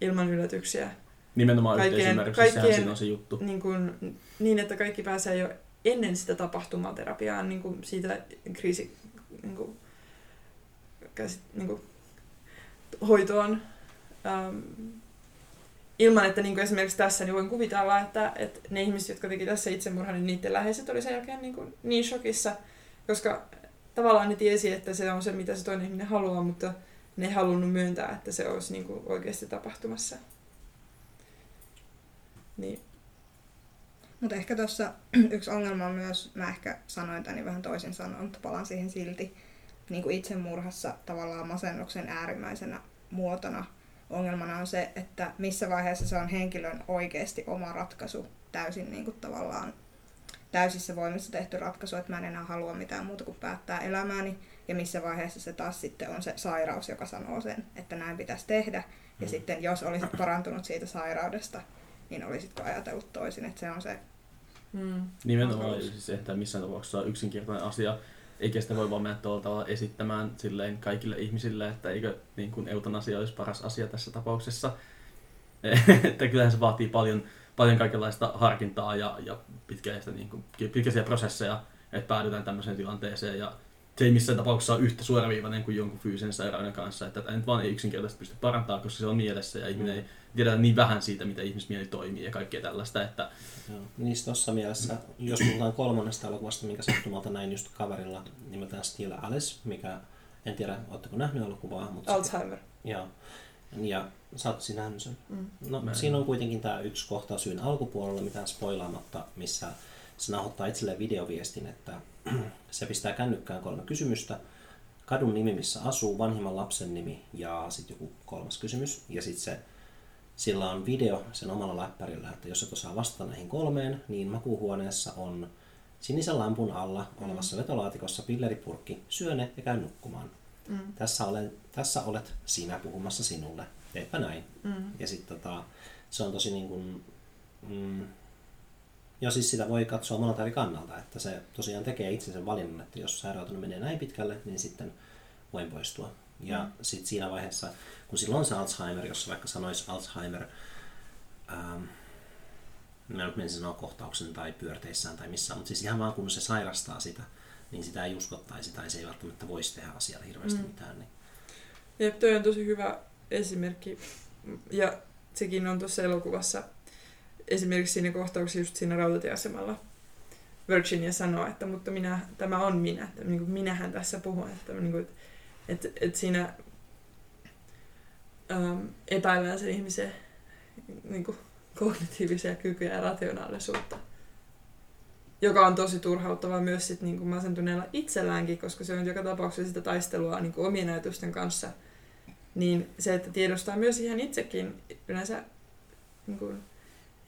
ilman yllätyksiä. Nimenomaan Kaikkien- yhteisymmärryksessähän kaikkien- siinä on se juttu. Niin, kuin, niin, että kaikki pääsee jo ennen sitä tapahtumaterapiaan niin kuin siitä kriisi niin kuin, käsit, niin kuin, hoitoon. Ähm, ilman, että niin kuin esimerkiksi tässä niin voin kuvitella, että, että ne ihmiset, jotka teki tässä itsemurhan, niin niiden läheiset oli sen jälkeen niin, kuin, niin shokissa, koska tavallaan ne tiesi, että se on se, mitä se toinen ihminen haluaa, mutta ne ei halunnut myöntää, että se olisi niin kuin oikeasti tapahtumassa. Niin, Mutta ehkä tuossa *clears throat* yksi ongelma on myös, mä ehkä sanoin täni vähän toisin sanoen, mutta palaan siihen silti, niin kuin itsemurhassa tavallaan masennuksen äärimmäisenä muotona. Ongelmana on se, että missä vaiheessa se on henkilön oikeasti oma ratkaisu, täysin niin kuin tavallaan täysissä voimissa tehty ratkaisu, että mä en enää halua mitään muuta kuin päättää elämääni, ja missä vaiheessa se taas sitten on se sairaus, joka sanoo sen, että näin pitäisi tehdä, ja Mm. sitten jos olisit parantunut siitä sairaudesta, niin olisitko ajatellut toisin, että se on se mm. Nimenomaan siis se, että missään tapauksessa on yksinkertainen asia. Eikä sitä voi vaan mennä tuolla tavalla esittämään silleen kaikille ihmisille, että eikö niin kuin eutanasia olisi paras asia tässä tapauksessa. *laughs* että kyllähän se vaatii paljon, paljon kaikenlaista harkintaa ja, ja pitkäistä, niin kuin, pitkäisiä prosesseja, että päädytään tämmöiseen tilanteeseen. Ja se ei missään tapauksessa ole yhtä suoraviivainen kuin jonkun fyysisen sairauden kanssa, että tätä nyt vaan ei yksinkertaisesti pysty parantamaan, koska se on mielessä ja ihminen ei tiedä niin vähän siitä, miten ihmismieli toimii ja kaikkea tällaista, että Joo. Niissä tuossa mielessä, jos puhutaan kolmannesta elokuvasta, minkä sattumalta näin just kaverilla nimeltään Steel Alice, mikä, en tiedä, oletteko nähnyt elokuvaa, mutta... Alzheimer. Joo. Ja sä oot siinä nähnyt sen. Mm. No, en. siinä on kuitenkin tämä yksi kohtaus syyn alkupuolella, mitään spoilaamatta, missä se nauhoittaa itselleen videoviestin, että *clears throat* se pistää kännykkään kolme kysymystä. Kadun nimi, missä asuu, vanhimman lapsen nimi ja sitten joku kolmas kysymys. Ja sitten se, sillä on video sen omalla läppärillä, että jos et osaa vastata näihin kolmeen, niin makuuhuoneessa on sinisen lampun alla olevassa vetolaatikossa pilleripurkki, syö ne ja käy nukkumaan. Mm. Tässä, olen, tässä olet sinä puhumassa sinulle, teepä näin. Mm. Ja sitten tota, se on tosi niin kuin, mm, ja siis sitä voi katsoa monelta eri kannalta, että se tosiaan tekee itse sen valinnan, että jos sairautunut menee näin pitkälle, niin sitten voin poistua. Ja Mm. sitten siinä vaiheessa, kun sillä on se Alzheimer, jos vaikka sanoisi Alzheimer, ähm, mä nyt menisin sanoa kohtauksen tai pyörteissään tai missään, mutta siis ihan vaan kun se sairastaa sitä, niin sitä ei uskottaisi tai se ei välttämättä voisi tehdä asialle hirveästi Mm. mitään. Niin. Jep, toi on tosi hyvä esimerkki. Ja sekin on tuossa elokuvassa esimerkiksi siinä kohtauksessa just siinä rautatieasemalla. Virginia sanoo, että mutta minä, tämä on minä, että niin kuin minähän tässä puhun. Että, niin kuin, että, että siinä ähm, epäillään sen ihmisen niin kuin, kognitiivisia kykyjä ja rationaalisuutta. Joka on tosi turhauttavaa myös sit, niin kuin masentuneella itselläänkin, koska se on joka tapauksessa sitä taistelua niin kuin omien ajatusten kanssa. Niin se, että tiedostaa myös ihan itsekin yleensä, niin kuin,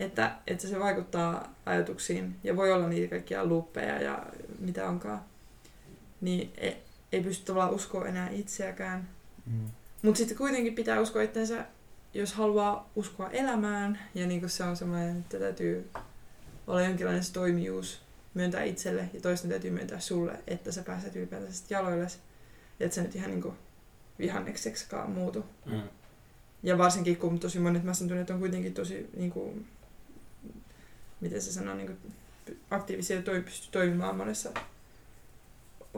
että, että se vaikuttaa ajatuksiin ja voi olla niitä kaikkia luuppeja ja mitä onkaan, niin ei, ei pysty tavallaan uskoa enää itseäkään. Mm. Mutta sitten kuitenkin pitää uskoa itsensä, jos haluaa uskoa elämään, ja niin se on semmoinen, että täytyy olla jonkinlainen se toimijuus, myöntää itselle, ja toisten täytyy myöntää sulle, että sä pääset ylipäätään jaloille, että sä nyt ihan niin vihannekseksikaan muutu. Mm. Ja varsinkin kun tosi monet massentuneet on kuitenkin tosi, niin kuin, miten se sanoo, niin aktiivisia toi, pystyy toimimaan monessa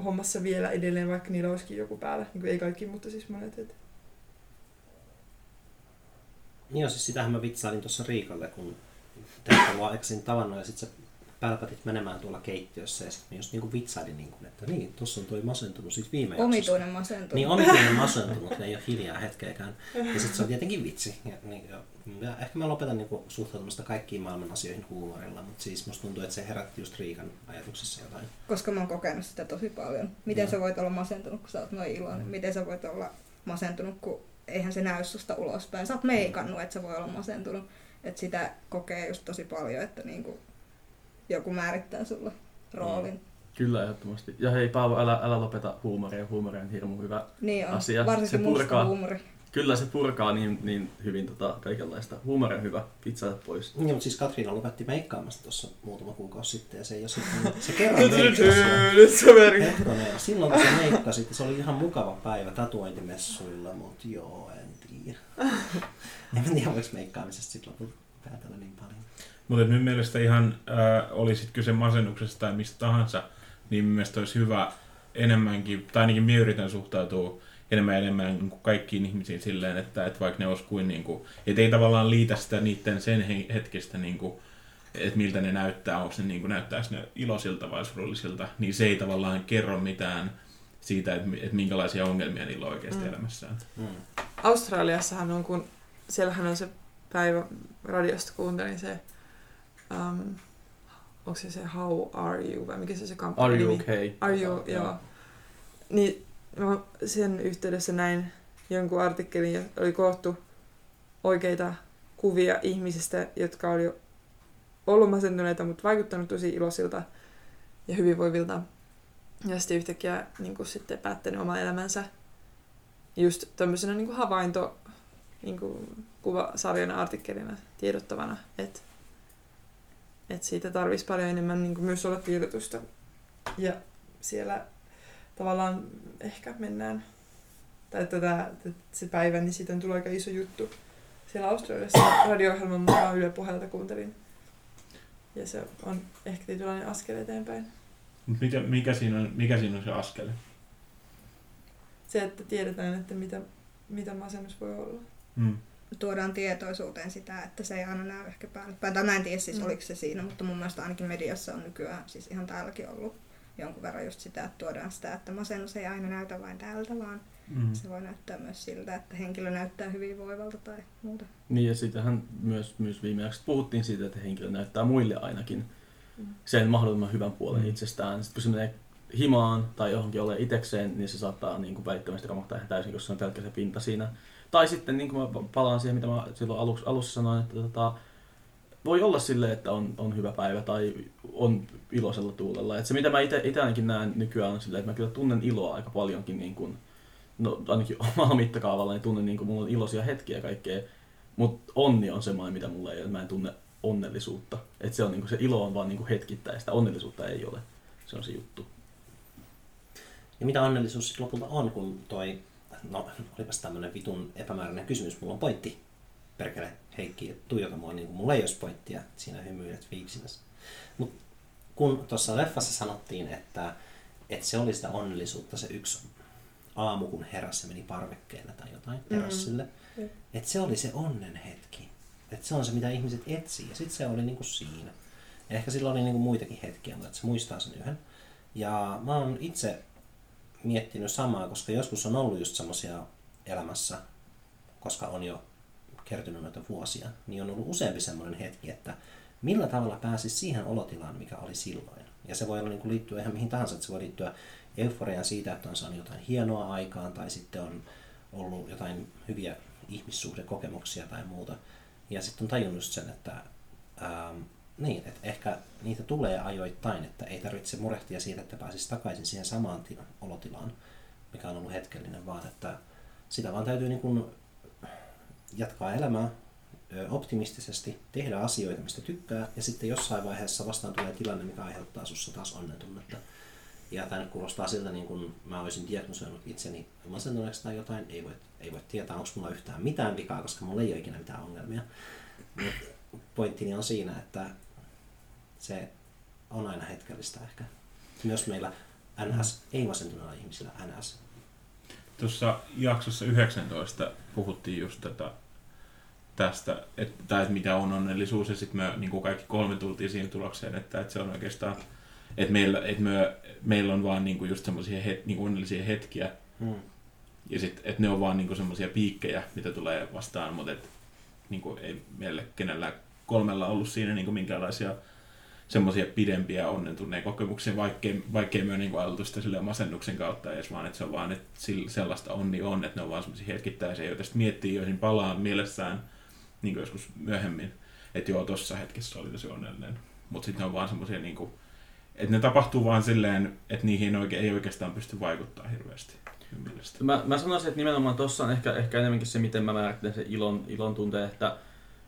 hommassa vielä edelleen, vaikka niillä olisikin joku päällä. Niin ei kaikki, mutta siis monet. Et. Joo, siis sitähän mä vitsailin tuossa Riikalle, kun teitä mua eksin tavannut ja sitten sä pälpätit menemään tuolla keittiössä ja sitten just niinku vitsailin, niinku, että niin, tuossa on toi masentunut siis viime jaksossa. Omituinen masentunut. Niin, omituinen masentunut, *laughs* ne ei ole hiljaa hetkeäkään. Ja sitten se on tietenkin vitsi. Ja, niin, ja, ja ehkä mä lopetan niinku suhtautumista kaikkiin maailman asioihin huumorilla, mutta siis musta tuntuu, että se herätti just Riikan ajatuksissa jotain. Koska mä oon kokenut sitä tosi paljon. Miten Joo. sä voit olla masentunut, kun sä oot noin iloinen? Mm. Miten sä voit olla masentunut, kun eihän se näy susta ulospäin. Sä oot meikannut, että sä voi olla masentunut. Että sitä kokee just tosi paljon, että niinku joku määrittää sulle roolin. Kyllä ehdottomasti. Ja hei Paavo, älä, älä lopeta huumoria. Huumori on hirmu hyvä. Niin on, Asia. varsinkin Se musta purkaa. huumori. Kyllä se purkaa niin, niin hyvin tota, kaikenlaista. Huumori on hyvä. Pitsaat pois. Niin, mutta siis Katriina lopetti meikkaamasta tuossa muutama kuukausi sitten ja se ei ole sitten, *laughs* se kerran meikkasi. silloin kun se meikkasi, se oli ihan mukava päivä tatuointimessuilla, mutta joo, en tiedä. *laughs* En tiedä, voiko meikkaamisesta sitten lopulta päätellä niin paljon. Mutta minun mielestä ihan äh, oli sit kyse masennuksesta tai mistä tahansa, niin minun mielestä olisi hyvä enemmänkin, tai ainakin minä yritän suhtautua enemmän ja enemmän niin kuin kaikkiin ihmisiin silleen, että, että vaikka ne olisi kuin, niin kuin, et ei tavallaan liitä sitä niiden sen he- hetkestä, niin kuin, että miltä ne näyttää, onko ne niin kuin, näyttääkö ne iloisilta vai surullisilta, niin se ei tavallaan kerro mitään siitä, että, että minkälaisia ongelmia niillä on oikeasti Mm. mm. elämässään. Mm. Australiassahan on, kun siellähän on se päivä radiosta kuuntelin se, um, onko se se How Are You vai mikä se se kampanja Are you okay? Are you, joo. Niin mä sen yhteydessä näin jonkun artikkelin, ja oli koottu oikeita kuvia ihmisistä, jotka oli ollut masentuneita, mutta vaikuttanut tosi iloisilta ja hyvinvoivilta. Ja sitten yhtäkkiä niin kuin sitten päättänyt oma elämänsä just tämmöisenä niin kuin havainto niin kuin kuvasarjana, artikkelina, tiedottavana, että et siitä tarvitsisi paljon enemmän niin kuin myös olla tiedotusta. Ja siellä tavallaan ehkä mennään, tai tätä, se päivä, niin siitä on tullut aika iso juttu. Siellä Australiassa radio-ohjelman mukaan Yle Pohjalta kuuntelin. Ja se on ehkä tietynlainen askel eteenpäin. Mut mikä, mikä, siinä on, mikä siinä on se askel? Se, että tiedetään, että mitä, mitä masennus voi olla. Mm. Tuodaan tietoisuuteen sitä, että se ei aina näy ehkä päälle. Tai mä en tiedä siis Mm. oliko se siinä, mutta mun mielestä ainakin mediassa on nykyään, siis ihan täälläkin ollut jonkun verran just sitä, että tuodaan sitä, että masennus ei aina näytä vain tältä, vaan Mm. se voi näyttää myös siltä, että henkilö näyttää hyvinvoivalta tai muuta. Niin ja siitähän myös, myös viimeksi puhuttiin siitä, että henkilö näyttää muille ainakin Mm. sen mahdollisimman hyvän puolen Mm. itsestään. Sitten kun se menee himaan tai johonkin ole itekseen, niin se saattaa niin kuin välittömästi romahtaa ihan täysin, koska se on pelkkä se pinta siinä. Tai sitten niin kuin mä palaan siihen, mitä mä silloin aluksi, alussa sanoin, että tota, voi olla sille, että on, on hyvä päivä tai on iloisella tuulella. Et se mitä mä itse ainakin näen nykyään on silleen, että mä kyllä tunnen iloa aika paljonkin, niin kuin, no ainakin *laughs* omalla mittakaavalla, niin tunnen niin kuin, mulla on iloisia hetkiä kaikkea. Mutta onni on semmoinen, mitä mulla ei ole, mä en tunne onnellisuutta. Et se, on, niin kuin, se ilo on vaan niin kuin hetkittäistä, onnellisuutta ei ole. Se on se juttu. Ja mitä onnellisuus sitten lopulta on, kun toi, no olipas tämmönen vitun epämääräinen kysymys, mulla on pointti. Perkele, Heikki, tuijota mua niin kuin mulla ei olisi pointtia, siinä hymyilet viiksinässä. Mut kun tuossa leffassa sanottiin, että, että se oli sitä onnellisuutta se yksi aamu, kun heräsi meni parvekkeelle tai jotain terassille, Jep. että se oli se onnen hetki. Että se on se, mitä ihmiset etsii. Ja sitten se oli niinku siinä. Ja ehkä sillä oli niinku muitakin hetkiä, mutta se muistaa sen yhden. Ja mä oon itse miettinyt samaa, koska joskus on ollut just semmoisia elämässä, koska on jo kertynyt noita vuosia, niin on ollut useampi semmoinen hetki, että millä tavalla pääsisi siihen olotilaan, mikä oli silloin. Ja se voi olla niin liittyä ihan mihin tahansa, että se voi liittyä euforiaan siitä, että on saanut jotain hienoa aikaan, tai sitten on ollut jotain hyviä ihmissuhdekokemuksia tai muuta. Ja sitten on tajunnut sen, että, ähm, niin, että ehkä niitä tulee ajoittain, että ei tarvitse murehtia siitä, että pääsisi takaisin siihen samaan tila, olotilaan, mikä on ollut hetkellinen, vaan että sitä vaan täytyy niin kuin jatkaa elämää optimistisesti, tehdä asioita, mistä tykkää, ja sitten jossain vaiheessa vastaan tulee tilanne, mikä aiheuttaa sussa taas onnentunnetta. Ja tämä nyt kuulostaa siltä, niin kuin mä olisin diagnosoinut itseni masentuneeksi tai jotain. Ei voi, ei voi tietää, onko mulla yhtään mitään vikaa, koska mulla ei ole ikinä mitään ongelmia. Mut pointtini on siinä, että se on aina hetkellistä ehkä. Myös meillä NS ei masentuneilla ihmisillä NS. Tuossa jaksossa 19 puhuttiin just tätä, tästä, että, tai että mitä on onnellisuus, ja sitten me niin kuin kaikki kolme tultiin siihen tulokseen, että, että se on oikeastaan, että meillä, että me, meillä on vaan niin kuin just semmoisia het, niin onnellisia hetkiä, Hmm. ja sitten, että ne on vaan niin kuin semmoisia piikkejä, mitä tulee vastaan, mutta et, niin kuin ei meillä kenellä kolmella ollut siinä niin kuin minkäänlaisia semmoisia pidempiä onnentunneen kokemuksia, vaikkei, vaikkei me niin ajateltu sitä silleen masennuksen kautta edes, vaan että se on vaan, että sellaista onni on, että ne on vaan semmoisia hetkittäisiä, joita sitten miettii, joihin palaa mielessään niin kuin joskus myöhemmin, että joo, tossa hetkessä oli tosi onnellinen. Mutta sitten ne on vaan semmoisia, niin että ne tapahtuu vaan silleen, että niihin oikein, ei oikeastaan pysty vaikuttaa hirveästi. Mä, mä sanoisin, että nimenomaan tuossa on ehkä, ehkä enemmänkin se, miten mä määrittelen sen ilon, ilon tunteen, että,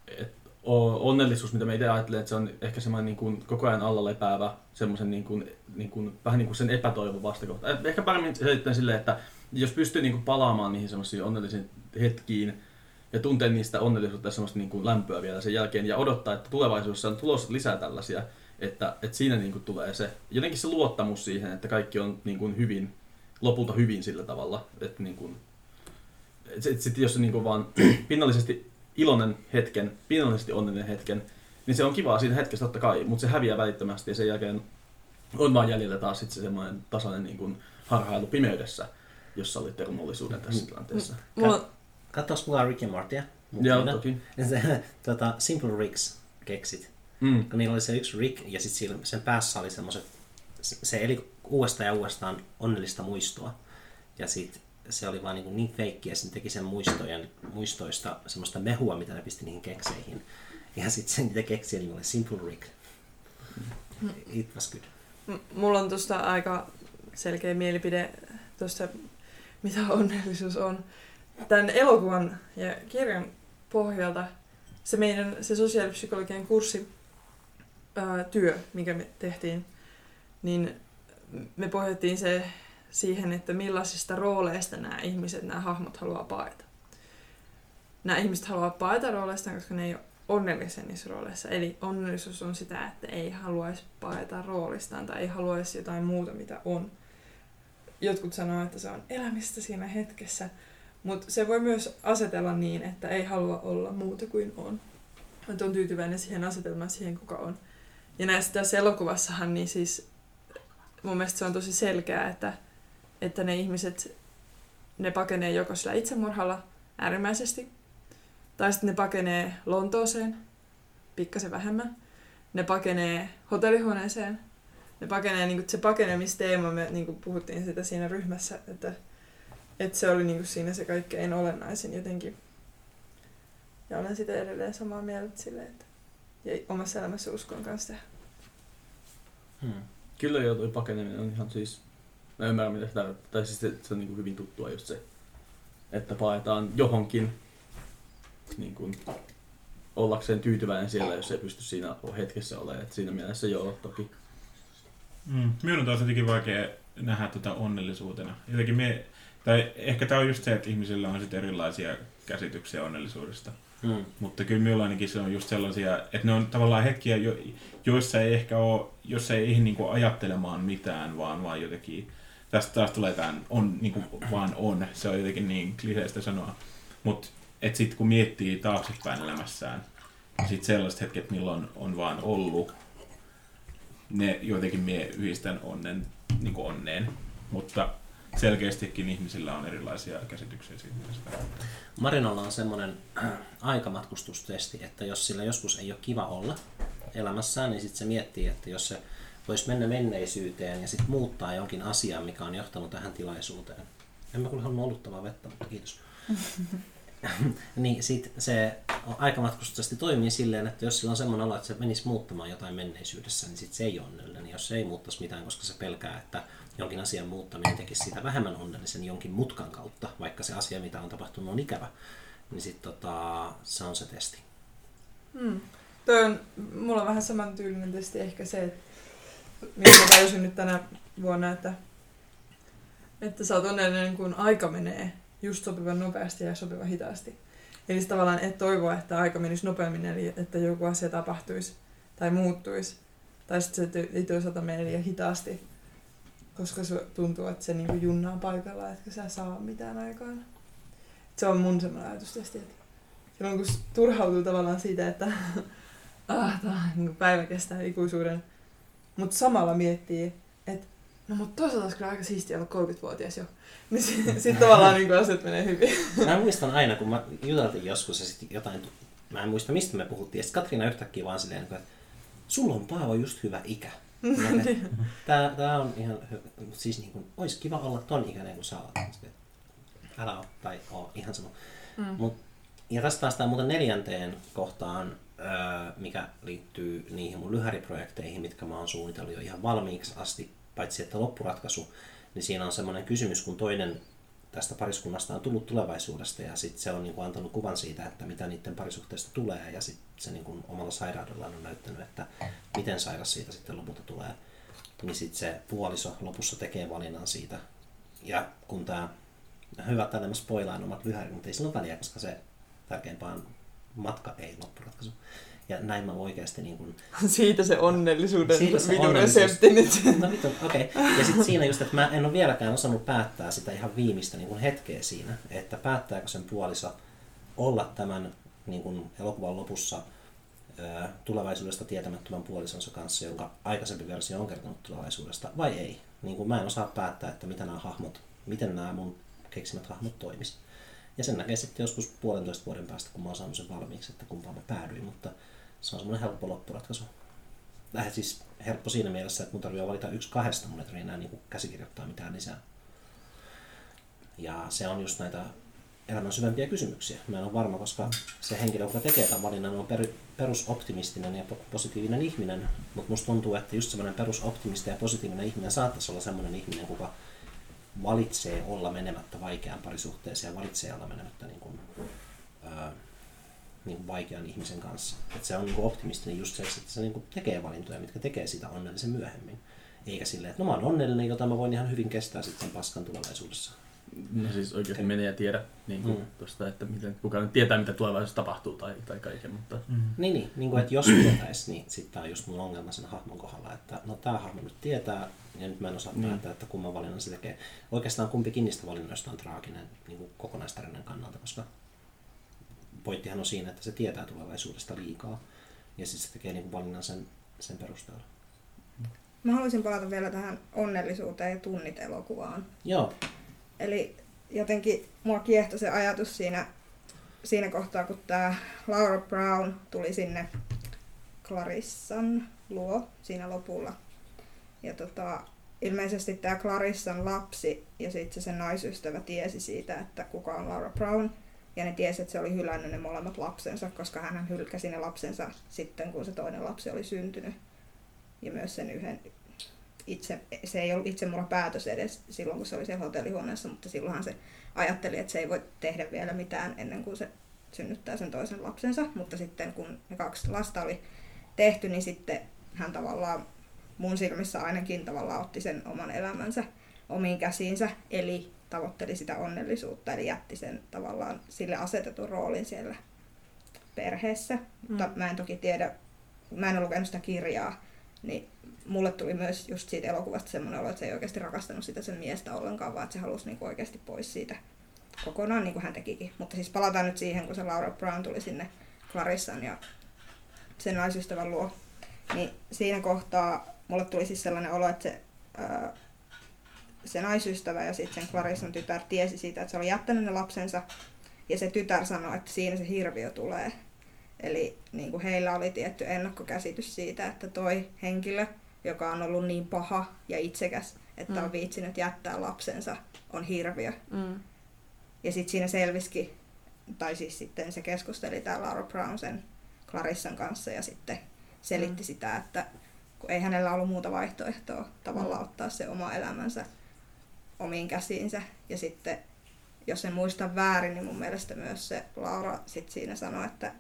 että onnellisuus, mitä mä itse ajattelen, että se on ehkä semmoinen niin kuin koko ajan alla lepäävä, semmoisen niin kuin, niin kuin, vähän niin kuin sen epätoivon vastakohta. Eh, Ehkä paremmin selittäen silleen, että jos pystyy niin kuin palaamaan niihin semmoisiin onnellisiin hetkiin ja tuntee niistä onnellisuutta ja semmoista niin kuin lämpöä vielä sen jälkeen ja odottaa, että tulevaisuudessa on tulossa lisää tällaisia, että, että siinä niin kuin tulee se, jotenkin se luottamus siihen, että kaikki on niin kuin hyvin, lopulta hyvin sillä tavalla, että niin kuin, sitten sit jos niin kuin vaan *clears throat* pinnallisesti iloinen hetken, pinnallisesti onnellinen hetken, niin se on kivaa siinä hetkessä totta kai, mutta se häviää välittömästi ja sen jälkeen on vaan jäljellä taas sit se semmoinen tasainen niin kuin harhailu pimeydessä, jossa oli termollisuuden tässä tilanteessa. Mulla, Katsos mulla Rick ja Mortia. Joo, toki. *laughs* Se, tota, Simple Ricks keksit. Mm. Kun niillä oli se yksi Rick ja sitten sen päässä oli semmoiset, se se eli uudestaan ja uudestaan onnellista muistoa. Ja sitten se oli vaan niin, niin feikki ja sitten teki sen muistojen, muistoista semmoista mehua, mitä ne pisti niihin kekseihin. Ja sitten se niitä keksiä nimi oli Simple Rick. It was good. m- mulla on tuosta aika selkeä mielipide tuosta, mitä onnellisuus on. Tämän elokuvan ja kirjan pohjalta se meidän se sosiaalipsykologian kurssi ää, työ, mikä me tehtiin, niin me pohjattiin se siihen, että millaisista rooleista nämä ihmiset, nämä hahmot haluaa paeta. Nämä ihmiset haluaa paeta rooleistaan, koska ne ei ole onnellisia niissä rooleissa. Eli onnellisuus on sitä, että ei haluaisi paeta roolistaan tai ei haluaisi jotain muuta, mitä on. Jotkut sanoo, että se on elämistä siinä hetkessä, mutta se voi myös asetella niin, että ei halua olla muuta kuin on. Että on tyytyväinen siihen asetelmaan, siihen kuka on. Ja näissä tässä elokuvassahan, niin siis mun mielestä se on tosi selkeää, että, että ne ihmiset, ne pakenee joko sillä itsemurhalla äärimmäisesti, tai sitten ne pakenee Lontooseen, pikkasen vähemmän. Ne pakenee hotellihuoneeseen. Ne pakenee, niin se pakenemisteema, me niin puhuttiin sitä siinä ryhmässä, että, että se oli niin siinä se kaikkein olennaisin jotenkin. Ja olen sitä edelleen samaa mieltä silleen, että ja omassa elämässä uskon kanssa tehdä. Hmm. Kyllä joo, toi pakeneminen on ihan siis, mä ymmärrän mitä se tarkoittaa, tai siis se, se on niin kuin hyvin tuttua just se, että paetaan johonkin niin kuin, ollakseen tyytyväinen siellä, jos ei pysty siinä hetkessä olemaan. Et siinä mielessä joo, toki. Mm. Minun on taas jotenkin vaikea nähdä tätä onnellisuutena. Jotenkin me, tai ehkä tämä on just se, että ihmisillä on sitten erilaisia käsityksiä onnellisuudesta. Hmm. Mutta kyllä minulla ainakin se on just sellaisia, että ne on tavallaan hetkiä, jo, joissa ei ehkä ole, jos ei ehdi niinku ajattelemaan mitään, vaan, vaan jotenkin, tästä taas tulee tämän, on niinku vaan on, se on jotenkin niin kliseistä sanoa. Mutta että sitten kun miettii taaksepäin elämässään, niin sitten sellaiset hetket, milloin on vaan ollut, ne jotenkin mie yhdistän onnen, niin onneen. Mutta selkeästikin ihmisillä on erilaisia käsityksiä siitä. Marinolla on semmoinen aikamatkustustesti, että jos sillä joskus ei ole kiva olla elämässään, niin sitten se miettii, että jos se voisi mennä menneisyyteen ja sitten muuttaa jonkin asian, mikä on johtanut tähän tilaisuuteen. En mä kuule halunnut oluttavaa vettä, mutta kiitos. *laughs* niin sit se aikamatkustusesti toimii silleen, että jos sillä on semmoinen olo, että se menisi muuttamaan jotain menneisyydessä, niin sit se ei ole onnellinen. Jos se ei muuttaisi mitään, koska se pelkää, että jonkin asian muuttaminen tekisi siitä vähemmän onnellisen jonkin mutkan kautta, vaikka se asia, mitä on tapahtunut, on ikävä, niin sitten tota, se on se testi. Hmm. Toi on, mulla on vähän samantyylinen testi ehkä se, että mitä mä tajusin nyt tänä vuonna, että, että sä oot onnellinen, kun aika menee just sopivan nopeasti ja sopivan hitaasti. Eli tavallaan et toivoa, että aika menisi nopeammin, eli että joku asia tapahtuisi tai muuttuisi. Tai sitten se ei toisaalta mene liian hitaasti, koska se tuntuu, että se niinku junnaa paikalla, että sä saa mitään aikaan. Se on mun semmoinen ajatustesti, että silloin kun turhautuu tavallaan siitä, että *laughs* ah, tää, niin päivä kestää ikuisuuden, mutta samalla miettii, että no mutta toisaalta olisi kyllä aika siistiä olla 30-vuotias jo. Niin sitten *laughs* sit tavallaan niin asiat menee hyvin. Mä muistan aina, kun mä juteltiin joskus ja sitten jotain, mä en muista mistä me puhuttiin, ja sitten Katriina yhtäkkiä vaan silleen, että sulla on Paavo just hyvä ikä. *laughs* Tää, tää on ihan hyvä. Siis niin kuin, olisi kiva olla ton ikäinen kuin sä oot. Älä oo, tai oo, ihan sama. Mm. Mut, ja tästä päästään muuten neljänteen kohtaan, mikä liittyy niihin mun lyhäriprojekteihin, mitkä mä oon suunnitellut jo ihan valmiiksi asti, paitsi että loppuratkaisu, niin siinä on semmoinen kysymys, kun toinen tästä pariskunnasta on tullut tulevaisuudesta ja sitten se on niin kuin antanut kuvan siitä, että mitä niiden parisuhteesta tulee ja sitten se niin kuin omalla sairaudellaan on näyttänyt, että miten sairas siitä sitten lopulta tulee. Niin sitten se puoliso lopussa tekee valinnan siitä. Ja kun tämä, hyvä, että mä spoilaan omat lyhärit, mutta ei sillä väliä, koska se tärkeimpään matka ei loppuratkaisu. Ja näin mä oikeasti niin kuin... *laughs* Siitä se onnellisuuden Siitä se vitun onnellisuus. resepti nyt. No vittu, okei. Okay. Ja sitten siinä just, että mä en ole vieläkään osannut päättää sitä ihan viimeistä niin kuin hetkeä siinä, että päättääkö sen puoliso olla tämän niin kuin elokuvan lopussa tulevaisuudesta tietämättömän puolisonsa kanssa, jonka aikaisempi versio on kertonut tulevaisuudesta, vai ei. Niin kuin mä en osaa päättää, että mitä nämä hahmot, miten nämä mun keksimät hahmot toimis. Ja sen näkee sitten joskus puolentoista vuoden päästä, kun mä oon saanut sen valmiiksi, että kumpaan mä päädyin, mutta se on semmoinen helppo loppuratkaisu. Lähdet siis helppo siinä mielessä, että mun tarvii valita yksi kahdesta, mun ei tarvitse enää niin käsikirjoittaa mitään lisää. Ja se on just näitä elämän syvempiä kysymyksiä. Mä en ole varma, koska se henkilö, joka tekee tämän valinnan, on per, perusoptimistinen ja positiivinen ihminen. Mutta musta tuntuu, että just semmoinen perusoptimisti ja positiivinen ihminen saattaisi olla semmoinen ihminen, kuka valitsee olla menemättä vaikeaan parisuhteeseen ja valitsee olla menemättä niin kuin, ää, niin kuin vaikean ihmisen kanssa. Et se on niin kuin optimistinen just se, että se niin kuin tekee valintoja, mitkä tekee sitä onnellisen myöhemmin. Eikä silleen, että no mä oon onnellinen, jota mä voin ihan hyvin kestää sitten paskan tulevaisuudessa. No siis oikeasti menee ja tiedä niin kuin, Mm. tosta, että miten, kuka nyt tietää, mitä tulevaisuudessa tapahtuu tai, tai kaiken, mutta Mm. Niin, niin, niin kuin, että jos *clears throat* tietäisi, niin sitten tämä on just mun ongelma sen hahmon kohdalla, että no tämä hahmo nyt tietää, ja nyt mä en osaa Niin. päättää, että kumman valinnan se tekee. Oikeastaan kumpikin niistä valinnoista on traaginen niin kuin kokonaistarinan kannalta, koska pointtihan on siinä, että se tietää tulevaisuudesta liikaa, ja sitten se tekee niin kuin valinnan sen, sen perusteella. Mä haluaisin palata vielä tähän onnellisuuteen ja tunnit elokuvaan. Joo, Eli jotenkin mua kiehtoi se ajatus siinä, siinä kohtaa, kun tämä Laura Brown tuli sinne Clarissan luo siinä lopulla. Ja tota, ilmeisesti tämä Clarissan lapsi ja sitten se sen naisystävä tiesi siitä, että kuka on Laura Brown. Ja ne tiesi, että se oli hylännyt ne molemmat lapsensa, koska hän hylkäsi ne lapsensa sitten, kun se toinen lapsi oli syntynyt. Ja myös sen yhden itse, se ei ollut itse mulla päätös edes silloin, kun se oli siellä hotellihuoneessa, mutta silloinhan se ajatteli, että se ei voi tehdä vielä mitään ennen kuin se synnyttää sen toisen lapsensa. Mutta sitten kun ne kaksi lasta oli tehty, niin sitten hän tavallaan mun silmissä ainakin tavallaan otti sen oman elämänsä omiin käsiinsä, eli tavoitteli sitä onnellisuutta, eli jätti sen tavallaan sille asetetun roolin siellä perheessä. Mutta mä en toki tiedä, mä en ole lukenut sitä kirjaa, niin mulle tuli myös just siitä elokuvasta semmoinen olo, että se ei oikeasti rakastanut sitä sen miestä ollenkaan, vaan että se halusi niinku oikeasti pois siitä kokonaan, niin kuin hän tekikin. Mutta siis palataan nyt siihen, kun se Laura Brown tuli sinne Clarissan ja sen naisystävän luo. Niin siinä kohtaa mulle tuli siis sellainen olo, että se, ää, se naisystävä ja sitten sen Clarissan tytär tiesi siitä, että se oli jättänyt ne lapsensa. Ja se tytär sanoi, että siinä se hirviö tulee. Eli niin kuin heillä oli tietty ennakkokäsitys siitä, että toi henkilö, joka on ollut niin paha ja itsekäs, että Mm. on viitsinyt jättää lapsensa, on hirviö. Mm. Ja sitten siinä selvisikin tai siis sitten se keskusteli tämä Laura Brown sen Clarissan kanssa ja sitten selitti Mm. sitä, että kun ei hänellä ollut muuta vaihtoehtoa tavallaan ottaa se oma elämänsä omiin käsiinsä. Ja sitten, jos en muista väärin, niin mun mielestä myös se Laura sit siinä sanoi, että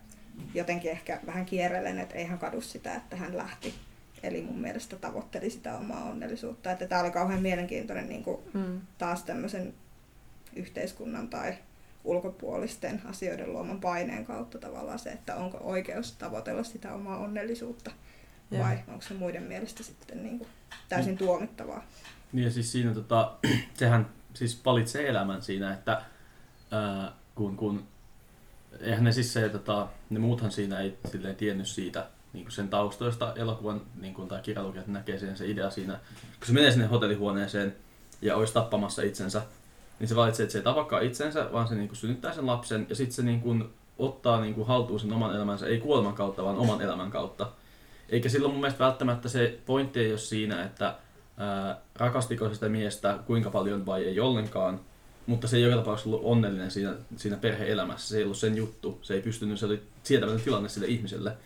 jotenkin ehkä vähän kierrellen, että ei hän kadu sitä, että hän lähti. Eli mun mielestä tavoitteli sitä omaa onnellisuutta. Että tämä oli kauhean mielenkiintoinen niin kuin Mm. taas tämmöisen yhteiskunnan tai ulkopuolisten asioiden luoman paineen kautta tavallaan se, että onko oikeus tavoitella sitä omaa onnellisuutta Joo. vai onko se muiden mielestä sitten niin kuin täysin tuomittavaa. Niin ja siis siinä tota, *clears throat* sehän siis valitsee elämän siinä, että ää, kun, kun eihän ne siis se, tota, ne muuthan siinä ei silleen tiennyt siitä niin sen taustoista elokuvan niin kuin, tai kirjalukijat näkee sen se idea siinä, kun se menee sinne hotellihuoneeseen ja olisi tappamassa itsensä, niin se valitsee, että se ei tapakaan itsensä, vaan se niin kuin, synnyttää sen lapsen ja sitten se niin kuin, ottaa niin kuin, haltuun sen oman elämänsä, ei kuoleman kautta, vaan oman elämän kautta. Eikä silloin mun mielestä välttämättä se pointti ei ole siinä, että ää, rakastiko sitä miestä kuinka paljon vai ei ollenkaan, mutta se ei joka tapauksessa ollut onnellinen siinä, siinä perhe-elämässä. Se ei ollut sen juttu. Se ei pystynyt, se oli sietämätön tilanne sille ihmiselle.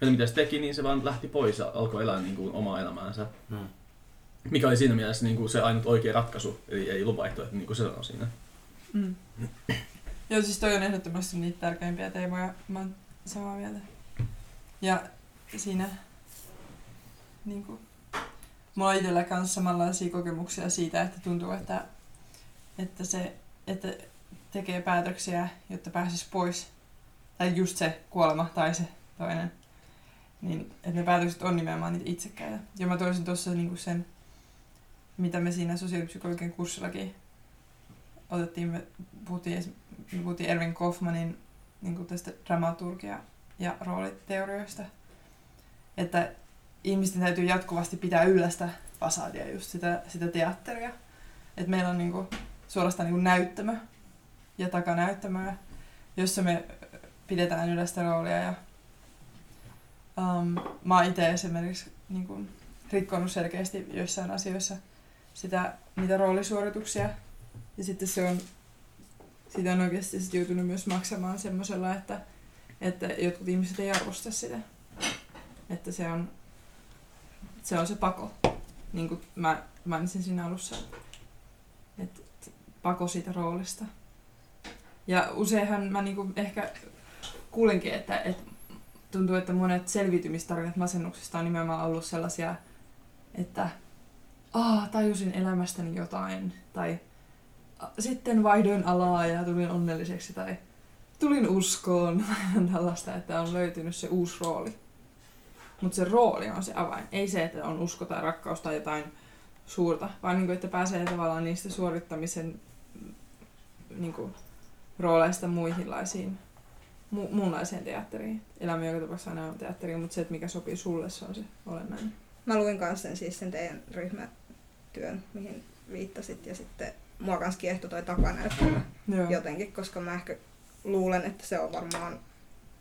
Ja mitä se teki, niin se vaan lähti pois ja alkoi elää niin kuin, omaa elämäänsä. Hmm. Mikä oli siinä mielessä niin kuin se ainut oikea ratkaisu, eli ei ollut vaihtoehto, niin kuin se sanoi siinä. Mm. *clears throat* Joo, siis toi on ehdottomasti niitä tärkeimpiä teemoja. Mä oon samaa mieltä. Ja siinä niin kuin, mulla on itsellä kanssa samanlaisia kokemuksia siitä, että tuntuu, että, että se, että tekee päätöksiä, jotta pääsisi pois. Tai just se kuolema tai se toinen. Niin, että ne päätökset on nimenomaan niitä itsekkäitä. Ja mä toisin tuossa niinku sen, mitä me siinä sosiaalipsykologian kurssillakin otettiin, me puhuttiin, me puhuttiin Ervin Kaufmanin niin kuin tästä dramaturgia- ja rooliteorioista. Että ihmisten täytyy jatkuvasti pitää yllä sitä fasadia, just sitä, sitä teatteria. Että meillä on niin kuin, suorastaan niin kuin näyttämö ja takanäyttämö, jossa me pidetään yllä sitä roolia. Ja, um, mä oon itse esimerkiksi niin kuin, rikkonut selkeästi joissain asioissa sitä, niitä roolisuorituksia ja sitten se on, siitä on oikeasti sit joutunut myös maksamaan semmoisella, että, että jotkut ihmiset ei arvosta sitä. Että se on se, on se pako. Niin kuin mä mainitsin siinä alussa, että pako siitä roolista. Ja useinhan mä niinku ehkä kuulenkin, että, että tuntuu, että monet selviytymistarinat masennuksesta on nimenomaan ollut sellaisia, että Aa, tajusin elämästäni jotain, tai sitten vaihdoin alaa ja tulin onnelliseksi tai tulin uskoon. *laughs* Tällaista, että on löytynyt se uusi rooli. Mutta se rooli on se avain. Ei se, että on usko tai rakkaus tai jotain suurta, vaan niin kuin, että pääsee tavallaan niistä suorittamisen niin kuin, rooleista muihinlaisiin, mu- muunlaiseen teatteriin. Elämä joka tapauksessa aina on teatteri, mutta se, että mikä sopii sulle, se on se olennainen. Mä luin kanssa sen, siis sen teidän ryhmätyön, mihin viittasit, ja sitten mua kanssa kiehtoi toi takanäyttämä Joo. jotenkin, koska mä ehkä luulen, että se on varmaan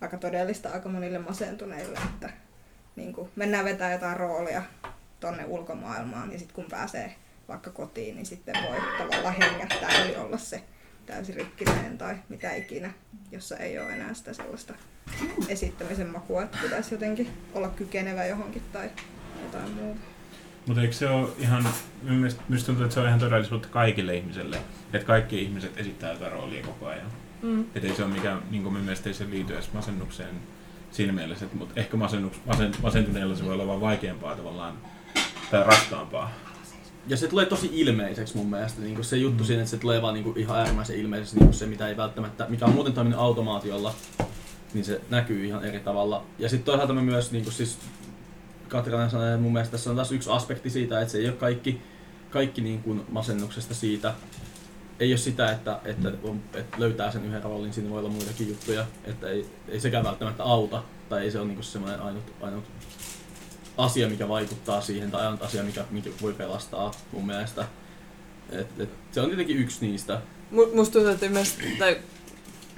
aika todellista aika monille masentuneille, että niin kuin mennään vetää jotain roolia tonne ulkomaailmaan ja sitten kun pääsee vaikka kotiin, niin sitten voi tavallaan hengähtää eli olla se täysin rikkinäinen tai mitä ikinä, jossa ei ole enää sitä sellaista esittämisen makua, että pitäisi jotenkin olla kykenevä johonkin tai jotain muuta. Mutta eikö se ole ihan, minusta tuntuu, että se on ihan todellisuutta kaikille ihmisille, että kaikki ihmiset esittää jotain roolia koko ajan. Mm. Että ei se ole mikään, niin kuin minun mielestä ei se liity edes masennukseen siinä mielessä, että, mutta ehkä masennuks, masen, masentuneella se voi olla vaan vaikeampaa tavallaan, tai raskaampaa. Ja se tulee tosi ilmeiseksi mun mielestä, niin se juttu siinä, että se tulee vaan niin ihan äärimmäisen ilmeisesti niin se, mitä ei välttämättä, mikä on muuten toiminut automaatiolla, niin se näkyy ihan eri tavalla. Ja sitten toisaalta me myös, niin kuin siis Katriana sanoi, että mun mielestä tässä on taas yksi aspekti siitä, että se ei ole kaikki, kaikki niin kuin masennuksesta siitä, ei ole sitä, että, että, on, että löytää sen yhden roolin, siinä voi olla muitakin juttuja, että ei, ei sekään välttämättä auta, tai ei se ole niin semmoinen ainut, ainut asia, mikä vaikuttaa siihen, tai ainut asia, mikä, mikä voi pelastaa mun mielestä. Et, et, se on tietenkin yksi niistä. Mu- Musta tuntuu, että ymmärsit, tai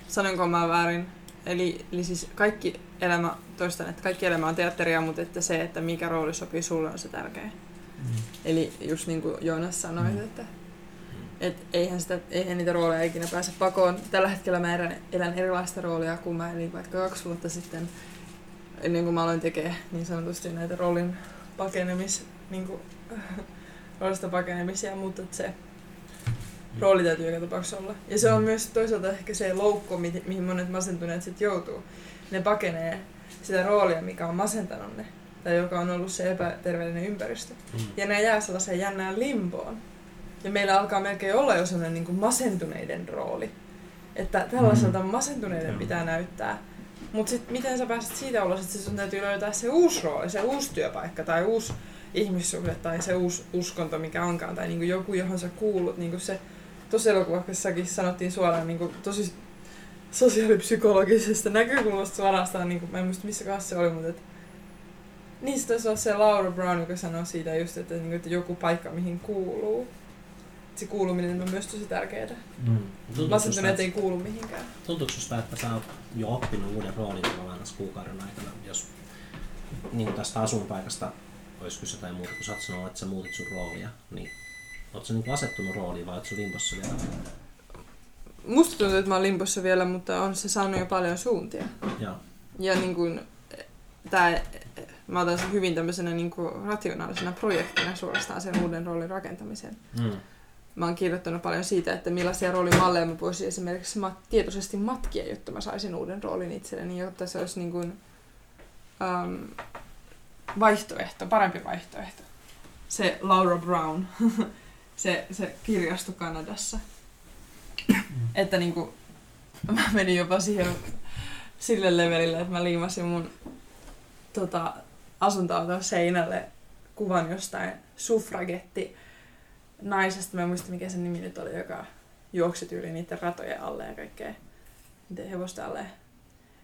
sanonko mä väärin, eli, eli siis kaikki elämä, toistan, että kaikki elämä on teatteria, mutta että se, että mikä rooli sopii sulle on se tärkeä. Mm. Eli just niin kuin Joonas sanoi, Mm. että, Et eihän, sitä, eihän niitä rooleja ikinä pääse pakoon. Tällä hetkellä mä elän, elän erilaista roolia kuin mä elin vaikka kaksi vuotta sitten, ennen kuin mä aloin tekemään niin sanotusti näitä roolin pakenemis, niin kuin, *laughs* roolista pakenemisia, mutta se rooli täytyy joka tapauksessa olla. Ja se on myös toisaalta ehkä se loukko, mi- mihin monet masentuneet sitten joutuu. Ne pakenee sitä roolia, mikä on masentanut ne, tai joka on ollut se epäterveellinen ympäristö. Mm. Ja ne jää sellaiseen jännään limboon. Ja meillä alkaa melkein olla jo sellainen niin kuin masentuneiden rooli. Että tällaiselta masentuneiden Joo. pitää näyttää. Mutta sitten miten sä pääset siitä ulos, että sun täytyy löytää se uusi rooli, se uusi työpaikka tai uusi ihmissuhde tai se uusi uskonto, mikä onkaan, tai niinku joku, johon sä kuulut. Niinku se, tuossa elokuvassakin sanottiin suoraan niinku tosi sosiaalipsykologisesta näkökulmasta suorastaan, niinku, mä en muista missä kanssa se oli, mutta niin se olla se Laura Brown, joka sanoi siitä just, että, niinku, että joku paikka, mihin kuuluu. Se kuuluminen on myös tosi tärkeää. Mm. Tuntuuko Masentuneet susta, ei kuulu mihinkään. tuntuuko susta, että sä oot jo oppinut uuden roolin tavallaan tässä kuukauden aikana, jos niin tästä asuinpaikasta olisi kyse tai muuta, kun sä oot sanonut, että sä muutit sun roolia, niin oot sä niin asettunut rooliin vai oot sä limpossa vielä? Musta tuntuu, että mä oon limpossa vielä, mutta on se saanut jo paljon suuntia. Joo. Ja niin kuin, tää, mä otan sen hyvin tämmöisenä niin kuin rationaalisena projektina suorastaan sen uuden roolin rakentamiseen. Mm. Mä oon kirjoittanut paljon siitä, että millaisia roolimalleja mä voisin esimerkiksi mat- tietoisesti matkia, jotta mä saisin uuden roolin itselleni, jotta se olisi niin kuin, um, vaihtoehto, parempi vaihtoehto. Se Laura Brown, *laughs* se, se kirjasto Kanadassa. että niin kuin, mä menin jopa siihen sille levelille, että mä liimasin mun tota, asuntoauton seinälle kuvan jostain suffragetti naisesta, mä en muista mikä sen nimi nyt oli, joka juoksi tyyliin niiden ratojen alle ja kaikkea, niiden hevosten alle.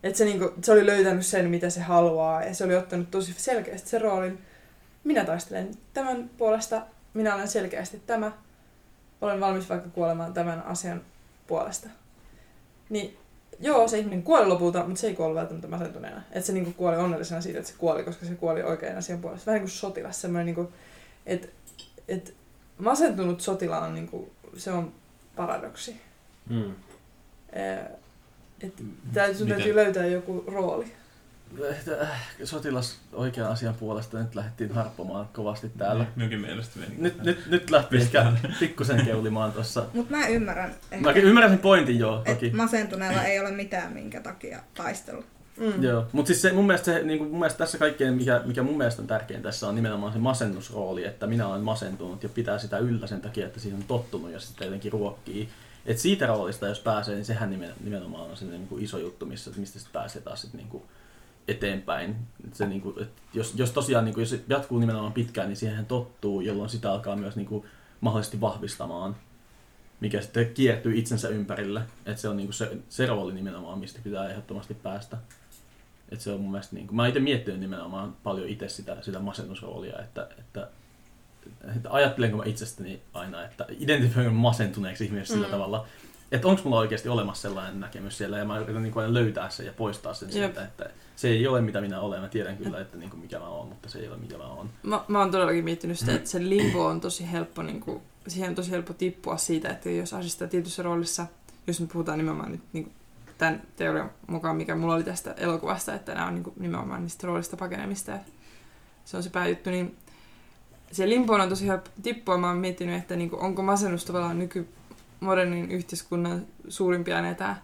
Et se, niinku, se oli löytänyt sen, mitä se haluaa, ja se oli ottanut tosi selkeästi sen roolin. Minä taistelen tämän puolesta, minä olen selkeästi tämä, olen valmis vaikka kuolemaan tämän asian puolesta. Niin joo, se ihminen kuoli lopulta, mutta se ei kuollut välttämättä masentuneena. Että se niinku kuoli onnellisena siitä, että se kuoli, koska se kuoli oikean asian puolesta. Vähän niin kuin sotilas, semmoinen, niinku, että et masentunut sotilaan, niinku, se on paradoksi. Mm. Eh, Et täytyy, sun Miten? täytyy löytää joku rooli. Sotilas oikean asian puolesta nyt lähdettiin harppomaan kovasti täällä. Minunkin mielestä meni. Nyt, nyt, nyt lähti ehkä pikkusen keulimaan tuossa. Mutta mä ymmärrän, Mä ehkä, ymmärrän sen pointin joo, toki. masentuneella ei ole mitään, minkä takia taistella. Mm. Joo, mutta siis se, mun, mielestä se, niin kuin, mun mielestä tässä kaikkein, mikä, mikä mun mielestä on tärkein tässä on nimenomaan se masennusrooli, että minä olen masentunut ja pitää sitä yllä sen takia, että siihen on tottunut ja sitten jotenkin ruokkii. Et siitä roolista, jos pääsee, niin sehän nimen- nimenomaan on se niin kuin iso juttu, missä, mistä sitten pääsee taas sit, niin kuin eteenpäin. Et se, niin kuin, et jos, jos tosiaan niin kuin, jos jatkuu nimenomaan pitkään, niin siihen tottuu, jolloin sitä alkaa myös niin kuin, mahdollisesti vahvistamaan mikä sitten kiertyy itsensä ympärille. Että se on niinku se, se rooli nimenomaan, mistä pitää ehdottomasti päästä. Et se on mun mielestä, niinku, mä oon itse miettinyt nimenomaan paljon itse sitä, sitä masennusroolia, että, että, että ajattelenko mä itsestäni aina, että identifioin masentuneeksi ihmiseksi sillä Mm. tavalla, että onko mulla oikeasti olemassa sellainen näkemys siellä, ja mä yritän niinku aina löytää sen ja poistaa sen Jep. sieltä, että se ei ole mitä minä olen, mä tiedän kyllä, että niinku mikä mä oon, mutta se ei ole mikä mä oon. Mä, mä oon todellakin miettinyt sitä, että se limbo on tosi helppo, niin kuin, siihen on tosi helppo tippua siitä, että jos asistaa tietyssä roolissa, jos nyt puhutaan nimenomaan nyt niin kuin tämän teorian mukaan, mikä mulla oli tästä elokuvasta, että nämä on niin kuin, nimenomaan niistä roolista pakenemista se on se pääjuttu, niin se limboon on tosi helppo tippua. Mä oon miettinyt, että niin kuin, onko masennus tavallaan nykymodernin yhteiskunnan suurimpia näitä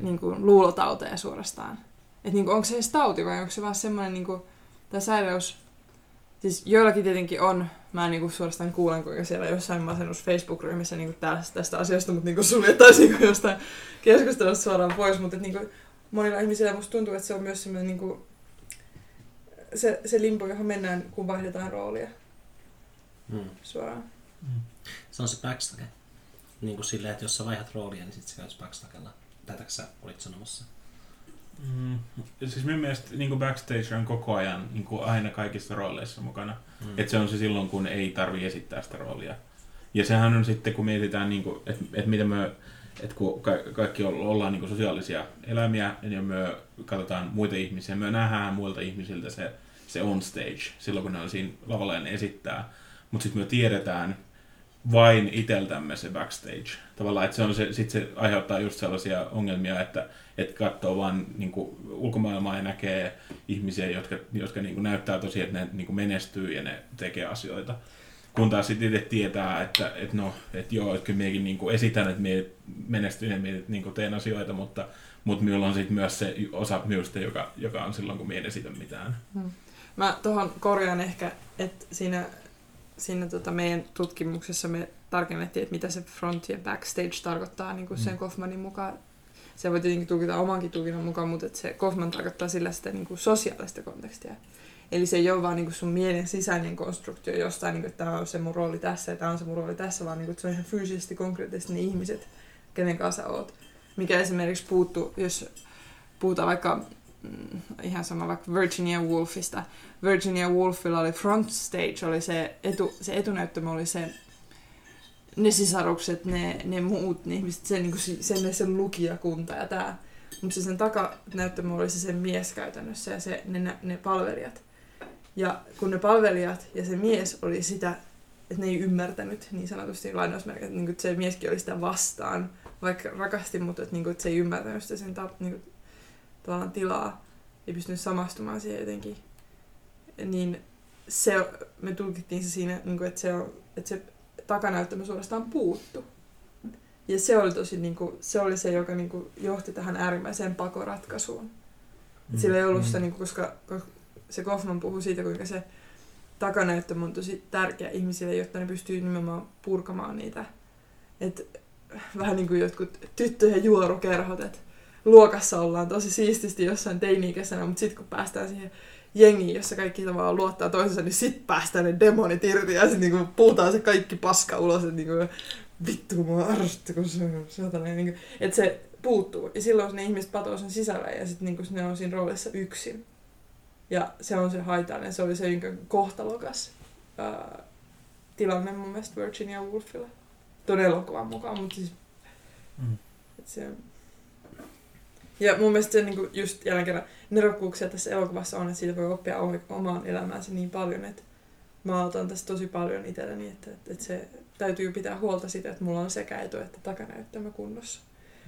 niin kuin, luulotauteja suorastaan. Että niin kuin, onko se edes tauti vai onko se vaan semmoinen niin kuin, tai sairaus, Siis joillakin tietenkin on, mä niinku suorastaan kuulen, kuinka siellä jossain masennus Facebook-ryhmissä niinku tästä, tästä asiasta, mutta niinku suljettaisiin niinku jostain keskustelusta suoraan pois, mutta niinku monilla ihmisillä musta tuntuu, että se on myös semmoinen niinku, se, se limbo, johon mennään, kun vaihdetaan roolia Mm. suoraan. Se on se backstake. Niin kuin silleen, että jos sä vaihdat roolia, niin sit sä käyt backstakella. Tätäkö sä olit sanomassa? Mm. Siis minun mielestä niin backstage on koko ajan niin kuin aina kaikissa rooleissa mukana. Mm. Et se on se silloin, kun ei tarvi esittää sitä roolia. Ja sehän on sitten, kun mietitään, niin että et miten me, että kun ka- kaikki ollaan niin sosiaalisia eläimiä, ja me katsotaan muita ihmisiä, me nähdään muilta ihmisiltä se, se on stage, silloin kun ne on siinä lavalla ja ne esittää. Mutta sitten me tiedetään, vain iteltämme se backstage. Tavallaan, että se, on se, sit se aiheuttaa just sellaisia ongelmia, että, että katsoo vaan niin kuin, ulkomaailmaa ja näkee ihmisiä, jotka, jotka niin kuin, näyttää tosi, että ne niin kuin, menestyy ja ne tekee asioita. Kun taas sitten itse tietää, että, että no, että joo, että kyllä minäkin niin kuin esitän, että minä menestyn ja minä niin kuin teen asioita, mutta, mutta minulla on sitten myös se osa minusta, joka, joka on silloin, kun minä en esitä mitään. Mä tuohon korjaan ehkä, että siinä, siinä tota meidän tutkimuksessa me tarkennettiin, että mitä se front ja backstage tarkoittaa niin kuin sen Mm. Kaufmanin mukaan. Se voi tietenkin tulkita omankin tulkinnan mukaan, mutta se Kaufman tarkoittaa sillä sitä niin kuin sosiaalista kontekstia. Eli se ei ole vaan niin kuin sun mielen sisäinen konstruktio jostain, niin kuin, että tämä on se mun rooli tässä ja tämä on se mun rooli tässä, vaan niin kuin, että se on ihan fyysisesti, konkreettisesti ne ihmiset, kenen kanssa sä oot. Mikä esimerkiksi puuttuu, jos puhutaan vaikka mm, ihan sama vaikka Virginia Woolfista. Virginia Woolfilla oli front stage, oli se, etu, se etunäyttämö oli se, ne sisarukset, ne, ne muut ne ihmiset, se, si- se, se lukijakunta ja tää. Mutta se sen takanäyttämö oli se sen mies käytännössä ja se, ne, ne palvelijat. Ja kun ne palvelijat ja se mies oli sitä, että ne ei ymmärtänyt niin sanotusti lainausmerkit, että niinku, se mieskin oli sitä vastaan, vaikka rakasti, mutta että, niinku, että se ei ymmärtänyt sitä sen ta- niinku, tavallaan tilaa, ei pystynyt samastumaan siihen jotenkin. Niin se, me tulkittiin se siinä, niin kuin, että, se on, että se takanäyttämö suorastaan puuttu. Ja se oli tosi, niin kuin, se oli se, joka niin kuin, johti tähän äärimmäiseen pakoratkaisuun. Mm. Sillä ei ollut sitä, niin kuin, koska, se Kaufman puhui siitä, kuinka se takanäyttämö on tosi tärkeä ihmisille, jotta ne pystyy nimenomaan purkamaan niitä. Et, vähän niin kuin jotkut tyttöjen juorukerhot, että luokassa ollaan tosi siististi jossain teini-ikäisenä, mutta sitten kun päästään siihen jengiin, jossa kaikki tavallaan luottaa toisensa, niin sitten päästään ne demonit irti ja sitten niinku puhutaan se kaikki paska ulos, että niinku, vittu mua arvosti, kun se on satana. Niinku, että se puuttuu. Ja silloin ne ihmiset patoo sen sisällä ja sitten niinku ne on siinä roolissa yksin. Ja se on se haitallinen, se oli se niinku kohtalokas ää, tilanne mun mielestä Virginia Woolfilla. Tuon elokuvan mukaan, mutta siis Mm. et se. Ja mun mielestä se niinku just jälleen kerran nerokkuuksia tässä elokuvassa on, että siitä voi oppia omaan elämäänsä niin paljon, että mä otan tästä tosi paljon itselleni, että, että, että se täytyy pitää huolta siitä, että mulla on sekä etu että takanäyttämä kunnossa.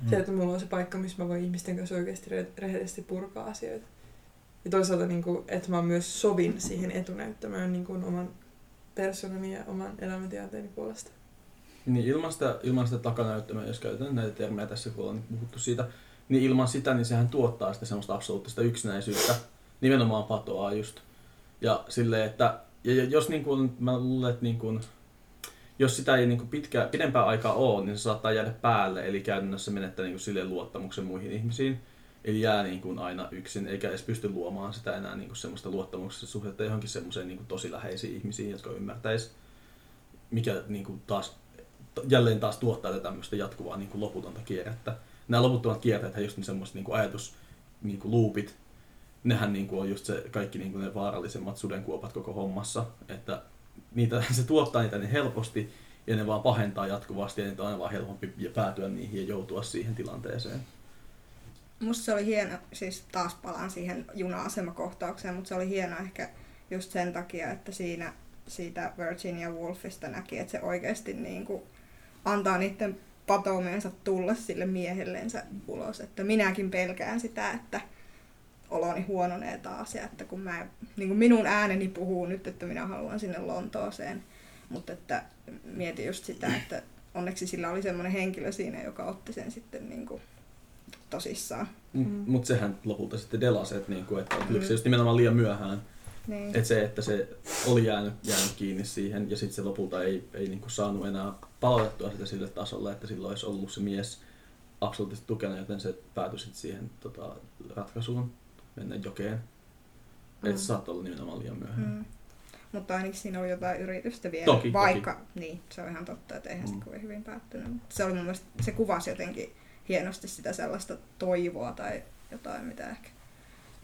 Mm. Se, että mulla on se paikka, missä mä voin ihmisten kanssa oikeasti re- rehellisesti purkaa asioita. Ja toisaalta, niin kuin, että mä myös sovin siihen etunäyttämään niin kuin oman persoonani ja oman elämäntilanteeni puolesta. Niin ilman sitä, ilman sitä takanäyttämää, jos käytetään näitä termejä tässä, kun ollaan puhuttu siitä, niin ilman sitä, niin sehän tuottaa sitä semmoista absoluuttista yksinäisyyttä. Nimenomaan patoaa just. Ja silleen, että ja jos niin kuin, mä luulen, että niin kuin, jos sitä ei niin kuin pitkä, pidempää aikaa ole, niin se saattaa jäädä päälle, eli käytännössä menettää niin kuin silleen luottamuksen muihin ihmisiin. Eli jää niin kuin aina yksin, eikä edes pysty luomaan sitä enää niin kuin semmoista luottamuksesta suhdetta johonkin semmoiseen niin kuin tosi läheisiin ihmisiin, jotka ymmärtäisi, mikä niin kuin taas jälleen taas tuottaa tämmöistä jatkuvaa niin kuin loputonta kierrettä. Nämä loputtomat kierteet, just ne semmoiset niin kuin ajatus niin kuin loopit, nehän niin kuin on just se kaikki niin kuin ne vaarallisemmat sudenkuopat koko hommassa, että niitä, *laughs* se tuottaa niitä niin helposti ja ne vaan pahentaa jatkuvasti ja niitä on aina vaan helpompi päätyä niihin ja joutua siihen tilanteeseen. Musta se oli hieno, siis taas palaan siihen juna-asemakohtaukseen, mutta se oli hieno ehkä just sen takia, että siinä siitä Virginia Woolfista näki, että se oikeasti niin kuin antaa niiden patoumensa tulla sille miehellensä ulos. Että minäkin pelkään sitä, että oloni huononee taas ja että kun mä, niin kuin minun ääneni puhuu nyt, että minä haluan sinne Lontooseen, mutta että mietin just sitä, että onneksi sillä oli semmoinen henkilö siinä, joka otti sen sitten niin kuin tosissaan. Mm. Mm. Mutta sehän lopulta sitten delasi, että, niinku, että oliko se Mm. just nimenomaan liian myöhään. Niin. Että se, että se oli jäänyt, jäänyt kiinni siihen ja sitten se lopulta ei, ei niinku saanut enää palautettua sitä sille tasolle, että silloin olisi ollut se mies absoluuttisesti tukena, joten se päätyi sitten siihen tota, ratkaisuun mennä jokeen. Mm. Että se saattoi olla nimenomaan liian myöhään. Mm. Mutta ainakin siinä oli jotain yritystä vielä, Toki, vaikka, niin, se on ihan totta, että eihän Mm. se kovin hyvin päättynyt. Mutta se oli mun mielestä, se kuvasi jotenkin hienosti sitä sellaista toivoa tai jotain, mitä ehkä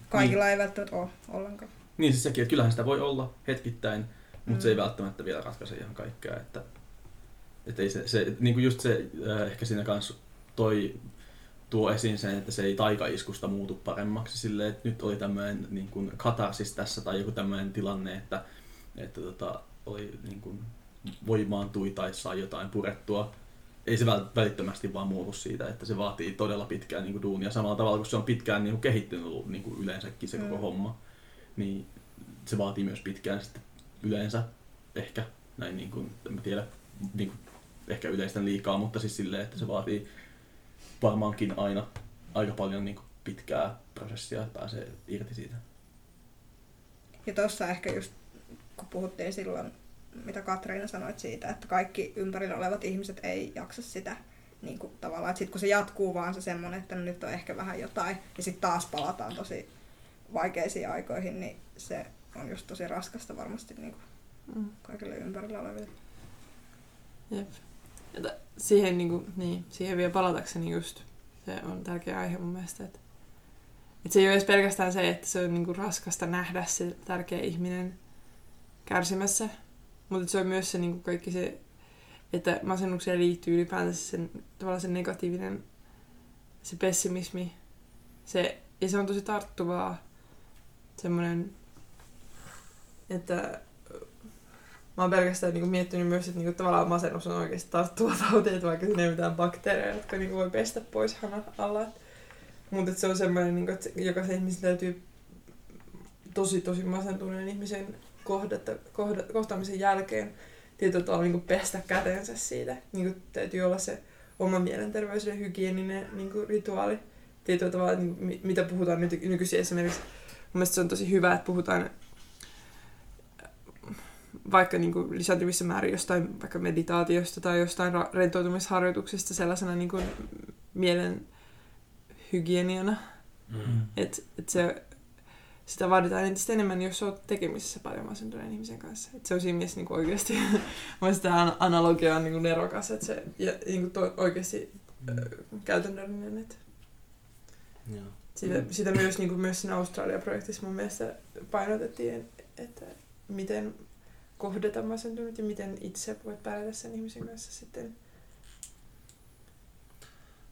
kaikilla ei välttämättä ole ollenkaan. Niin siis sekin, että kyllähän sitä voi olla hetkittäin, mutta Mm. se ei välttämättä vielä ratkaise ihan kaikkea. Että, että ei se, se, niin kuin just se äh, ehkä siinä kanssa toi tuo esiin sen, että se ei taikaiskusta muutu paremmaksi silleen, että nyt oli tämmöinen niin kuin katarsis tässä tai joku tämmöinen tilanne, että, että tota, oli niin kuin voimaantui tai sai jotain purettua. Ei se väl- välittömästi vaan muutu siitä, että se vaatii todella pitkään niin kuin duunia. Samalla tavalla kuin se on pitkään niin kuin kehittynyt niin kuin yleensäkin se koko Mm. homma, niin se vaatii myös pitkään sitten yleensä ehkä, näin niin kuin, en mä tiedä, niin kuin, ehkä yleisten liikaa, mutta siis silleen, että se vaatii varmaankin aina aika paljon niin kuin pitkää prosessia, että pääsee irti siitä. Ja tuossa ehkä just, kun puhuttiin silloin, mitä Katriina sanoit siitä, että kaikki ympärillä olevat ihmiset ei jaksa sitä niin kuin tavallaan, että sit kun se jatkuu vaan se semmoinen, että no nyt on ehkä vähän jotain, ja sitten taas palataan tosi vaikeisiin aikoihin, niin se on just tosi raskasta varmasti niin kuin Mm. kaikille ympärillä oleville. Jep. Että siihen, niin kuin, niin, siihen vielä palatakseni just, se on tärkeä aihe mun mielestä, että, että se ei ole edes pelkästään se, että se on niin kuin, raskasta nähdä se tärkeä ihminen kärsimässä, mutta se on myös se niin kuin kaikki se, että masennukseen liittyy ylipäänsä sen, tavallaan se negatiivinen, se pessimismi, se, ja se on tosi tarttuvaa, semmoinen, että mä oon pelkästään niinku miettinyt myös, että niinku tavallaan masennus on oikeasti tarttuva tauti, että vaikka siinä ei mitään bakteereja, jotka niinku voi pestä pois hanan alla. Mutta se on semmoinen, niinku, että se- jokaisen ihmisen täytyy tosi tosi masentuneen ihmisen kohdata, kohda, kohtaamisen jälkeen tietyllä tavalla niinku pestä kätensä siitä. Niinku, täytyy olla se oma mielenterveys ja hygieninen niinku, rituaali. Tietyllä tavalla, niinku, mi- mitä puhutaan nyt, nykyisin esimerkiksi. Mun mielestä se on tosi hyvä, että puhutaan vaikka niin kuin lisääntyvissä määrin jostain vaikka meditaatiosta tai jostain ra- rentoutumisharjoituksesta sellaisena niin kuin mielen hygieniana. Mm. Että et se, sitä vaaditaan entistä enemmän, jos olet tekemisissä paljon masentuneen ihmisen kanssa. Et se on siinä mielessä niin kuin oikeasti, *laughs* mun tämä an- analogia on niin kuin nerokas, että se ja, niin kuin to, oikeasti ö, käytännöllinen. Että Joo. sitä, Mm. sitä myös, niin kuin myös siinä Australia-projektissa mun mielestä painotettiin, että miten kohdata masentunut ja miten itse voit pärjätä sen ihmisen kanssa sitten.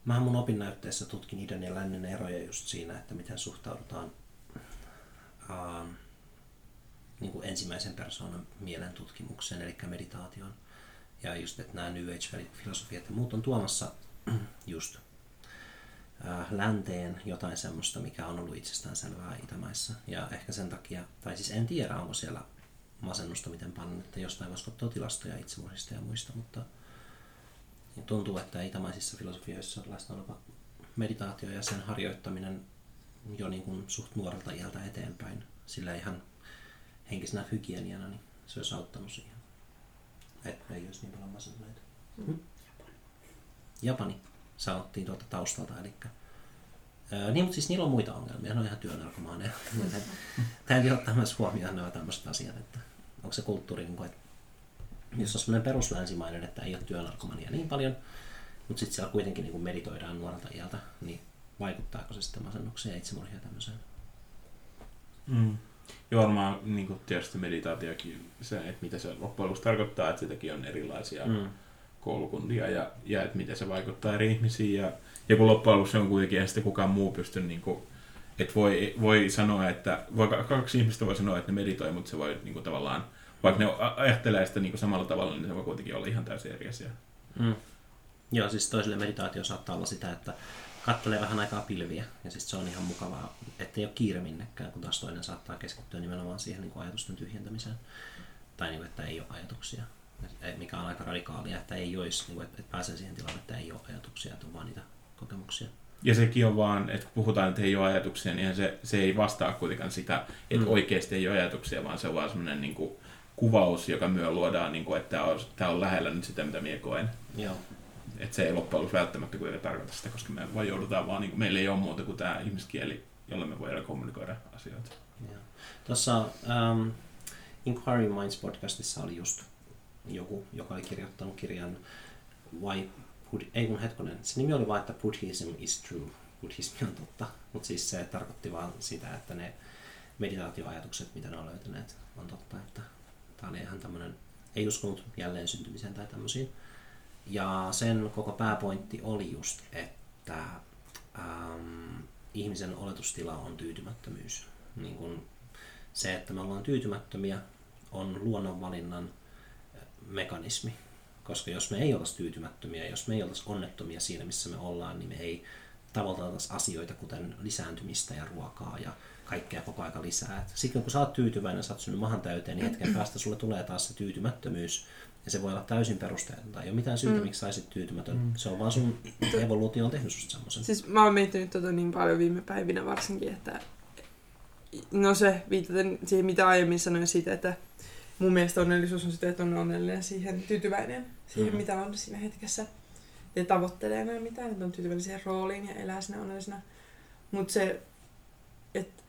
Mä mun opinnäytteessä tutkin idän ja lännen eroja just siinä, että miten suhtaudutaan ähm, niin kuin ensimmäisen persoonan mielen tutkimukseen, eli meditaatioon. Ja just, että nämä New Age-filosofiat ja muut on tuomassa just äh, länteen jotain semmoista, mikä on ollut itsestään selvää Itämaissa. Ja ehkä sen takia, tai siis en tiedä, onko siellä masennusta miten paljon, että jostain voisi ottaa tilastoja itsemurhista ja muista, mutta tuntuu, että itämaisissa filosofioissa on läsnä oleva meditaatio ja sen harjoittaminen jo niin kuin suht nuorelta iältä eteenpäin, sillä ihan henkisenä hygieniana, niin se olisi auttanut siihen. Että ei olisi niin paljon masentuneita. Mm. Japani sanottiin tuolta taustalta, eli Öö, niin, mutta siis niillä on muita ongelmia, ne on ihan työnarkomaaneja. *laughs* Täytyy ottaa myös huomioon nämä tämmöiset asiat, että onko se kulttuuri, niin kuin, että jos on semmoinen peruslänsimainen, että ei ole työnarkomania niin paljon, mutta sitten siellä kuitenkin niin kuin meditoidaan nuorelta iältä, niin vaikuttaako se sitten masennukseen ja itsemurhiin ja tämmöiseen? Mm. Ja varmaan niin kuin tietysti meditaatiokin, se, että mitä se loppujen lopuksi tarkoittaa, että sitäkin on erilaisia mm. Koulukuntia ja, ja että miten se vaikuttaa eri ihmisiin. Ja, ja kun loppujen lopuksi on kuitenkin, ei sitten kukaan muu pysty, niin kuin, että voi, voi sanoa, että voi, kaksi ihmistä voi sanoa, että ne meditoi, mutta se voi niin kuin, tavallaan, vaikka ne ajattelee sitä niin kuin samalla tavalla, niin se voi kuitenkin olla ihan täysin eri asia. Mm. Joo, siis toiselle meditaatio saattaa olla sitä, että kattelee vähän aikaa pilviä ja siis se on ihan mukavaa, ettei ole kiire minnekään, kun taas toinen saattaa keskittyä nimenomaan siihen niin kuin ajatusten tyhjentämiseen. Tai niin kuin, että ei ole ajatuksia, mikä on aika radikaalia, että ei olisi, niin kuin, että että pääsee siihen tilaan, että ei ole ajatuksia, että on vaan niitä kokemuksia. Ja sekin on vaan, että kun puhutaan, että ei ole ajatuksia, niin se, se ei vastaa kuitenkaan sitä, että Mm. mm. oikeasti ei ole ajatuksia, vaan se on vaan semmoinen niin kuin, kuvaus, joka myö luodaan, niin kuin, että tämä on, tämä on lähellä nyt sitä, mitä minä koen. Joo. Että se ei loppujen lopuksi välttämättä kuitenkaan tarkoita sitä, koska me vaan joudutaan vaan, niin kuin, meillä ei ole muuta kuin tämä ihmiskieli, jolla me voidaan kommunikoida asioita. Joo. Tuossa um, Inquiry Minds podcastissa oli just joku, joka oli kirjoittanut kirjan Bud- ei kun hetkonen, se nimi oli vaan, että Buddhism is true, buddhismi on totta, mutta siis se tarkoitti vaan sitä, että ne meditaatioajatukset, mitä ne on löytäneet, on totta, että tämä oli ihan tämmöinen, ei uskonut jälleen syntymiseen tai tämmöisiin. Ja sen koko pääpointti oli just, että ähm, ihmisen oletustila on tyytymättömyys. Niin kun se, että me ollaan tyytymättömiä, on luonnonvalinnan mekanismi. Koska jos me ei oltaisi tyytymättömiä, jos me ei oltaisi onnettomia siinä, missä me ollaan, niin me ei tavoiteltaisi asioita, kuten lisääntymistä ja ruokaa ja kaikkea koko aika lisää. Sitten kun sä oot tyytyväinen, sä oot syönyt mahan täyteen, niin hetken päästä sulle tulee taas se tyytymättömyys. Ja se voi olla täysin perusteetonta. Ei ole mitään syytä, Mm. miksi sä olisit tyytymätön. Mm. Se on vaan sun evoluutio on tehnyt susta semmoisen. Siis mä oon miettinyt tota niin paljon viime päivinä varsinkin, että no se viitaten siihen, mitä aiemmin sanoin siitä, että mun mielestä onnellisuus on sitä, että on onnellinen siihen, tyytyväinen siihen, Mhm. mitä on siinä hetkessä. Ja tavoittelee enää mitään, että on tyytyväinen siihen rooliin ja elää siinä onnellisena. Mutta se, että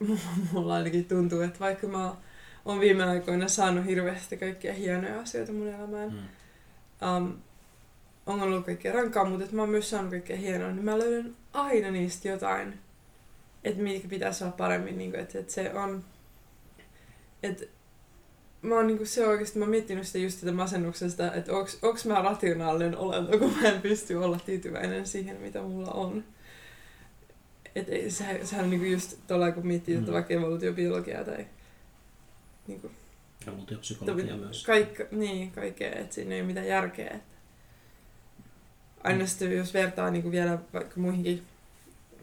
*laughs* mulla ainakin tuntuu, että vaikka mä oon viime aikoina saanut hirveästi kaikkia hienoja asioita mun elämään, Mm. um, on ollut kaikkea rankkaa, mutta että mä oon myös saanut kaikkea hienoa, niin mä löydän aina niistä jotain, että mitkä pitäisi olla paremmin, niin kuin, että, että se on, että mä oon niin se oikeasti, mä oon miettinyt sitä just tätä masennuksesta, että onks, onks mä rationaalinen olento, kun mä en pysty olla tyytyväinen siihen, mitä mulla on. Et ei, se, sehän on niinku just tuolla, kun miettii mm. Mm. vaikka evoluutiobiologiaa tai niinku, Evoluutiopsykologia myös. Kaikka, niin, kaikkea, että siinä ei ole mitään järkeä. Että aina sitten, jos vertaa niin kuin vielä vaikka muihinkin,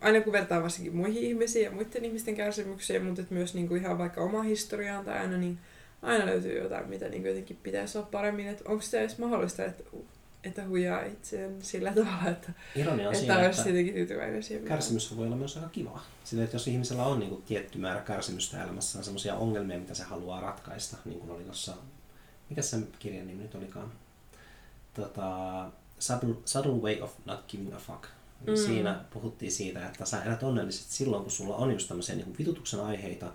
aina kun vertaa varsinkin muihin ihmisiin ja muiden ihmisten kärsimyksiin, mutta että myös niin kuin ihan vaikka oma historiaan tai aina, niin aina löytyy jotain, mitä niin jotenkin pitäisi olla paremmin. Että onko se edes mahdollista, että, että huijaa itseään sillä *laughs* tavalla, että, Ironia on että siinä, olisi jotenkin tyytyväinen siihen. kärsimys voi olla myös aika kivaa. Sillä, että jos ihmisellä on niin kuin, tietty määrä kärsimystä elämässään, semmoisia ongelmia, mitä se haluaa ratkaista, niin kuin oli tuossa, mikä sen kirjan nimi nyt olikaan? Tota, Subtle, Subtle Way of Not Giving a Fuck. Mm. Mm. Siinä puhuttiin siitä, että sä elät onnellisesti silloin, kun sulla on just tämmöisiä niin kuin vitutuksen aiheita,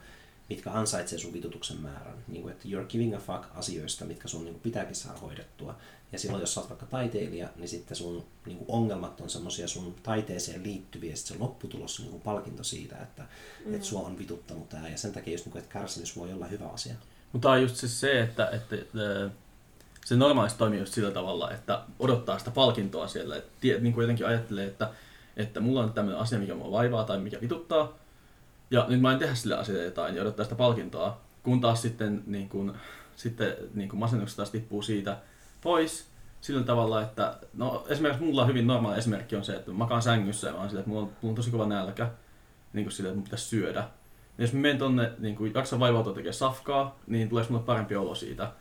mitkä ansaitsee sun vitutuksen määrän. Niin kuin, että you're giving a fuck asioista, mitkä sun niin kuin, pitääkin saada hoidettua. Ja silloin, jos sä oot vaikka taiteilija, niin sitten sun niin kuin, ongelmat on semmoisia sun taiteeseen liittyviä, ja sitten se lopputulos on niin kuin, palkinto siitä, että mm. et sua on vituttanut tämä. Ja sen takia just, niin kuin, että kärsimys voi olla hyvä asia. Mutta on just siis se, että, että, että se normaalisti toimii just sillä tavalla, että odottaa sitä palkintoa siellä. Että niin kuin jotenkin ajattelee, että, että mulla on tämmöinen asia, mikä mua vaivaa tai mikä vituttaa. Ja nyt mä en tehdä sille asialle jotain ja odottaa sitä palkintoa. Kun taas sitten, niin kuin, sitten niin kuin masennuksesta taas tippuu siitä pois sillä tavalla, että no esimerkiksi mulla on hyvin normaali esimerkki on se, että mä makaan sängyssä ja mä oon sillä, että mulla on, mulla on tosi kova nälkä. Niin kuin sillä, että mun pitäisi syödä. Ja jos mä menen tonne, niin kuin jaksan vaivautua tekemään safkaa, niin tuleeko mulle parempi olo siitä?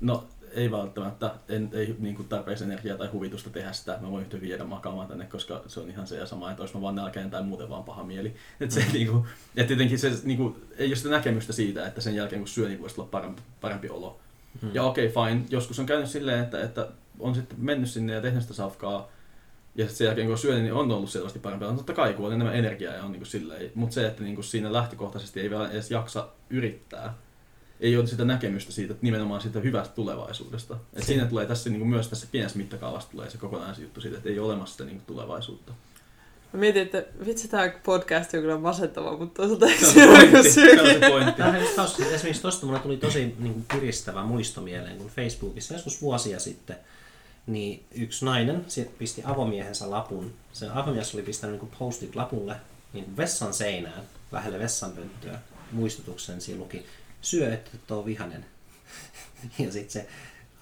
No, ei välttämättä. En, ei niin kuin tarpeeksi energiaa tai huvitusta tehdä sitä. Mä voin yhtä hyvin jäädä makaamaan tänne, koska se on ihan se ja sama, että olisi mä vaan nälkäinen tai muuten vaan paha mieli. Että se, niin kuin, että tietenkin se niin kuin, ei ole sitä näkemystä siitä, että sen jälkeen kun syö, niin voisi olla parempi, parempi olo. Hmm. Ja okei, okay, fine. Joskus on käynyt silleen, että, että on sitten mennyt sinne ja tehnyt sitä safkaa. Ja sitten sen jälkeen kun syönyt, niin on ollut selvästi parempi. On totta kai, kun on enemmän energiaa ja on niin kuin silleen. Mutta se, että niin kuin siinä lähtökohtaisesti ei vielä edes jaksa yrittää. Ei ole sitä näkemystä siitä, että nimenomaan siitä hyvästä tulevaisuudesta. Et siinä tulee tässä niin kuin myös tässä pienessä mittakaavassa tulee se kokonaisjuttu siitä, että ei ole olemassa sitä niin kuin tulevaisuutta. Mä mietin, että vitsi tää podcast on kyllä masentava, mutta toisaalta eikö Se se ole se pointti. syy? Se on se pointti. Tos, esimerkiksi tuosta mulle tuli tosi niin kuin, piristävä muisto mieleen, kun Facebookissa joskus vuosia sitten niin yksi nainen pisti avomiehensä lapun. Se avomies oli pistänyt niin postit lapulle niin vessan seinään, lähelle vessanpönttöä, muistutuksen. Siinä luki, syö, että et ole vihanen. *laughs* Ja sitten se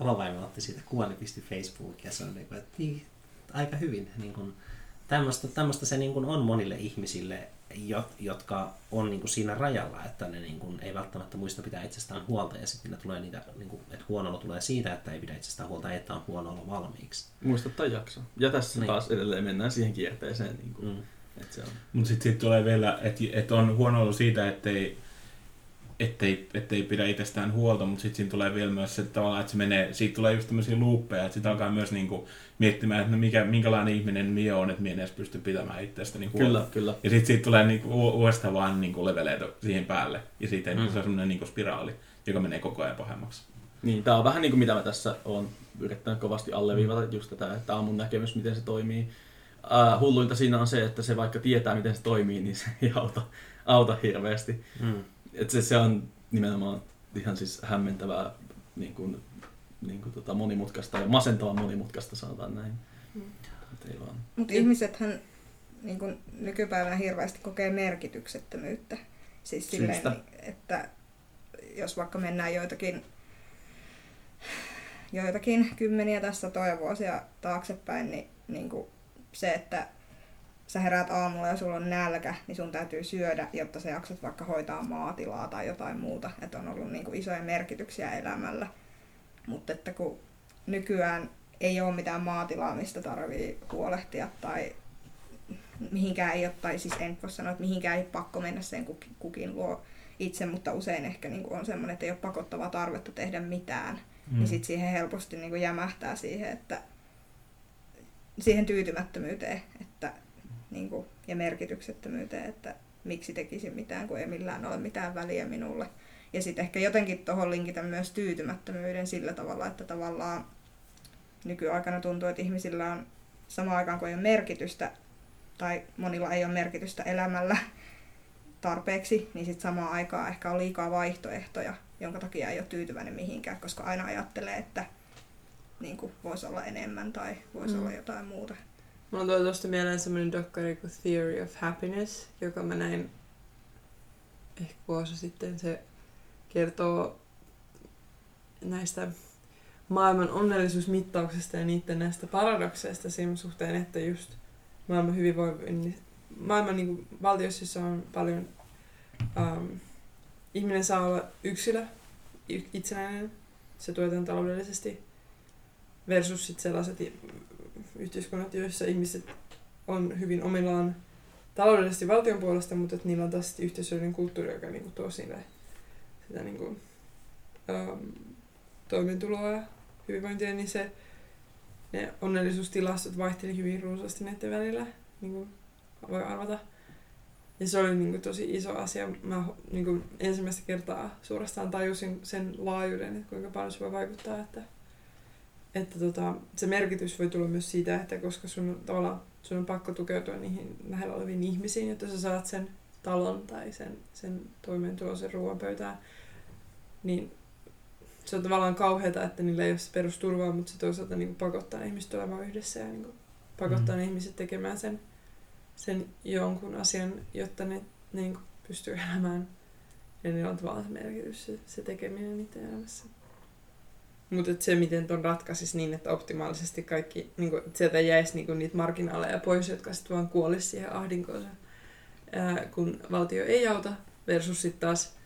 avovaimo otti siitä kuvan ja pisti Facebookiin ja se on niin kuin, että niin, aika hyvin. Niin kuin, tämmöistä, tämmöistä se niin kuin on monille ihmisille, jo- jotka on niin kuin siinä rajalla, että ne niin kuin ei välttämättä muista pitää itsestään huolta ja sitten ne tulee niitä, niin kuin, että huono olo tulee siitä, että ei pidä itsestään huolta, että on huono olo valmiiksi. Muista tai jakso. Ja tässä Niin. taas edelleen mennään siihen kierteeseen. Niin kuin, Mm. että se on. Mutta sitten sit tulee vielä, että et on huono ollut siitä, ettei, ettei, ettei pidä itsestään huolta, mutta sitten siinä tulee vielä myös se tavallaan, että se menee, siitä tulee just tämmöisiä luuppeja, että sitten alkaa myös niinku miettimään, että no mikä, minkälainen ihminen minä on, että minä en edes pysty pitämään itsestäni huolta. Kyllä, kyllä. Ja sitten siitä tulee niinku uudestaan vaan niinku leveleitä siihen päälle. Ja siitä Mm. mm. se on semmoinen niinku spiraali, joka menee koko ajan pahemmaksi. Niin, tää on vähän niin kuin mitä mä tässä on yrittänyt kovasti alleviivata, just tätä, että tää on mun näkemys, miten se toimii. Äh, hulluinta siinä on se, että se vaikka tietää, miten se toimii, niin se ei auta, auta hirveästi. Mm. Et se, se on nimenomaan ihan siis hämmentävää niin kuin, niin kuin tota monimutkaista ja masentavan monimutkaista sanotaan näin. Mm. Mutta Niin. ihmisethän niin kun nykypäivänä hirveästi kokee merkityksettömyyttä. Siis silleen, Syystä. että jos vaikka mennään joitakin joitakin kymmeniä tässä satoja vuosia taaksepäin, niin, niin kuin se, että sä heräät aamulla ja sulla on nälkä, niin sun täytyy syödä, jotta sä jaksat vaikka hoitaa maatilaa tai jotain muuta. Että on ollut niin kuin isoja merkityksiä elämällä. Mutta että kun nykyään ei ole mitään maatilaa, mistä tarvii huolehtia tai mihinkään ei ole, tai siis en voi sanoa, että mihinkään ei pakko mennä sen kukin, luo itse, mutta usein ehkä niin on semmoinen, että ei ole pakottavaa tarvetta tehdä mitään. Mm. Niin sitten siihen helposti niin jämähtää siihen, että siihen tyytymättömyyteen niin kuin, ja merkityksettömyyteen, että miksi tekisin mitään, kun ei millään ole mitään väliä minulle. Ja sitten ehkä jotenkin tuohon linkitä myös tyytymättömyyden sillä tavalla, että tavallaan nykyaikana tuntuu, että ihmisillä on samaan aikaan, kun ei ole merkitystä, tai monilla ei ole merkitystä elämällä tarpeeksi, niin sitten samaan aikaan ehkä on liikaa vaihtoehtoja, jonka takia ei ole tyytyväinen mihinkään, koska aina ajattelee, että niin kuin voisi olla enemmän tai voisi mm. olla jotain muuta. Mulla tulee tuosta mieleen semmoinen dokkari kuin Theory of Happiness, joka mä näin ehkä vuosi sitten. Se kertoo näistä maailman onnellisuusmittauksesta ja niiden näistä paradokseista siinä suhteen, että just maailman hyvinvoinnin, maailman niin kuin, valtioissa on paljon, um, ihminen saa olla yksilö, itsenäinen, se tuetaan taloudellisesti, versus sit sellaiset yhteiskunnat, joissa ihmiset on hyvin omillaan taloudellisesti valtion puolesta, mutta että niillä on taas yhteisöllinen kulttuuri, joka niinku tuo sille sitä niinku, um, toimeentuloa ja hyvinvointia, niin se, ne onnellisuustilastot vaihteli hyvin runsaasti näiden välillä, niin kuin voi arvata. Ja se oli niin kuin, tosi iso asia. Mä niin kuin, ensimmäistä kertaa suorastaan tajusin sen laajuuden, että kuinka paljon se voi vaikuttaa. Että, että tota, se merkitys voi tulla myös siitä, että koska sun, tavallaan, sun on pakko tukeutua niihin lähellä oleviin ihmisiin, jotta sä saat sen talon tai sen, sen toimeentulon, sen ruoan pöytään, niin se on tavallaan kauheata, että niillä ei ole se perusturvaa, mutta se toisaalta niin kuin pakottaa ihmiset olemaan yhdessä ja niin kuin pakottaa mm. ihmiset tekemään sen, sen jonkun asian, jotta ne, ne niin kuin pystyy elämään. Ja niillä on tavallaan se merkitys, se, se tekeminen niiden elämässä. Mutta se, miten ton ratkaisisi niin, että optimaalisesti kaikki, niin kuin, että sieltä jäisi niin kuin, niitä marginaaleja pois, jotka sitten vaan kuolisi siihen ahdinkoonsa, ää, kun valtio ei auta, versus sitten taas,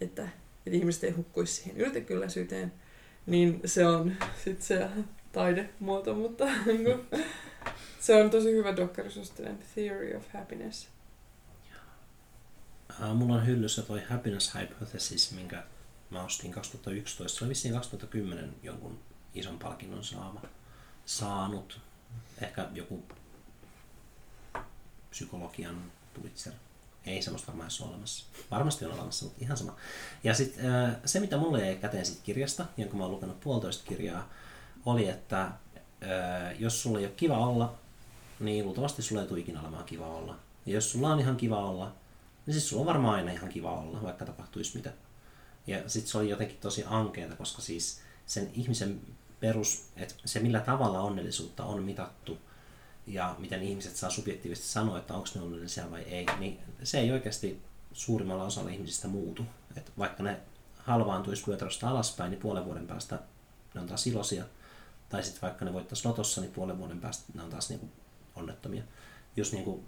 että että ihmiset ei hukkuisi siihen yltäkylläisyyteen, niin se on sitten se taidemuoto, mutta niinku, se on tosi hyvä dokkari, Theory of Happiness. Mulla on hyllyssä toi Happiness Hypothesis, minkä mä ostin 2011. Se oli vissiin 2010 jonkun ison palkinnon saama, saanut. Ehkä joku psykologian Pulitzer ei semmoista varmaan ole olemassa. Varmasti on olemassa, mutta ihan sama. Ja sitten se, mitä mulle jäi käteen siitä kirjasta, jonka mä oon lukenut puolitoista kirjaa, oli, että jos sulla ei ole kiva olla, niin luultavasti sulla ei tule ikinä olemaan kiva olla. Ja jos sulla on ihan kiva olla, niin siis sulla on varmaan aina ihan kiva olla, vaikka tapahtuisi mitä. Ja sitten se oli jotenkin tosi ankeeta, koska siis sen ihmisen perus, että se millä tavalla onnellisuutta on mitattu, ja miten ihmiset saa subjektiivisesti sanoa, että onko ne onnellisia vai ei, niin se ei oikeasti suurimmalla osalla ihmisistä muutu. Et vaikka ne halvaantuisi vyötäröstä alaspäin, niin puolen vuoden päästä ne on taas iloisia. Tai sitten vaikka ne voittaisi lotossa, niin puolen vuoden päästä ne on taas niinku onnettomia. Jos niinku,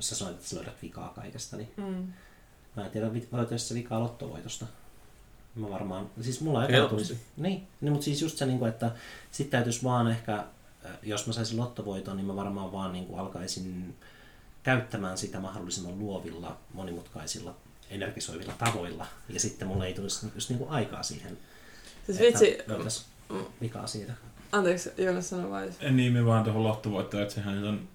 sä sanoit, että sä löydät vikaa kaikesta, niin mm. mä en tiedä, löytäisi se vikaa lottovoitosta. Mä varmaan, siis mulla ei tulisi. Niin, niin, mutta siis just se, niinku, että sitten täytyisi vaan ehkä jos mä saisin lottovoiton, niin mä varmaan vaan niin kuin alkaisin käyttämään sitä mahdollisimman luovilla, monimutkaisilla, energisoivilla tavoilla. Ja sitten mulla ei tulisi just niin kuin aikaa siihen, siis vitsi, vikaa siitä. Anteeksi, Joonas sano vai? Niin, me vaan tuohon lottovoittoon, että sehän on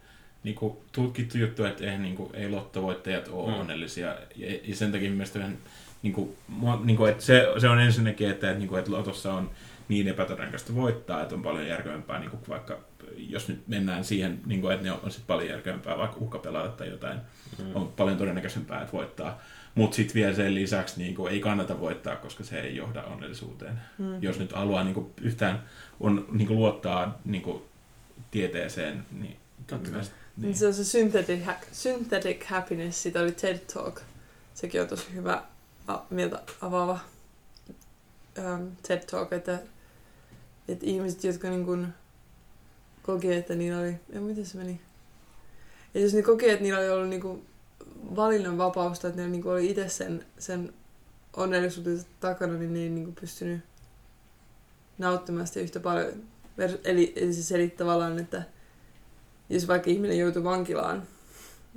niinku, tutkittu juttu, että ei, niinku, ei lottovoittajat ole mm. onnellisia. Ja, ja sen takia mielestäni vähän, niinku, niinku, että se, se on ensinnäkin, että, että, niinku, että lotossa on niin epätodennäköistä voittaa, että on paljon järkevämpää, niin kuin vaikka jos nyt mennään siihen, niin kuin, että ne on, on sit paljon järkevämpää, vaikka uhkapelata tai jotain, mm. on paljon todennäköisempää, että voittaa. Mutta sitten vielä sen lisäksi niin kuin, ei kannata voittaa, koska se ei johda onnellisuuteen. Mm. Jos nyt haluaa niin kuin, yhtään on, niin kuin, luottaa niin kuin, tieteeseen, niin myös, niin. Se on se synthetic, synthetic happiness, siitä oli TED Talk. Sekin on tosi hyvä mieltä avaava um, TED Talk, että että ihmiset, jotka niin kuin kokee, että niillä oli, ja miten se meni? Ja jos ne kokee, että niillä oli ollut niin kuin valinnan vapausta, että ne niin kuin oli itse sen, sen onnellisuuden takana, niin ne ei niin kuin pystynyt nauttimaan sitä yhtä paljon. Eli, eli se selittää tavallaan, että jos vaikka ihminen joutuu vankilaan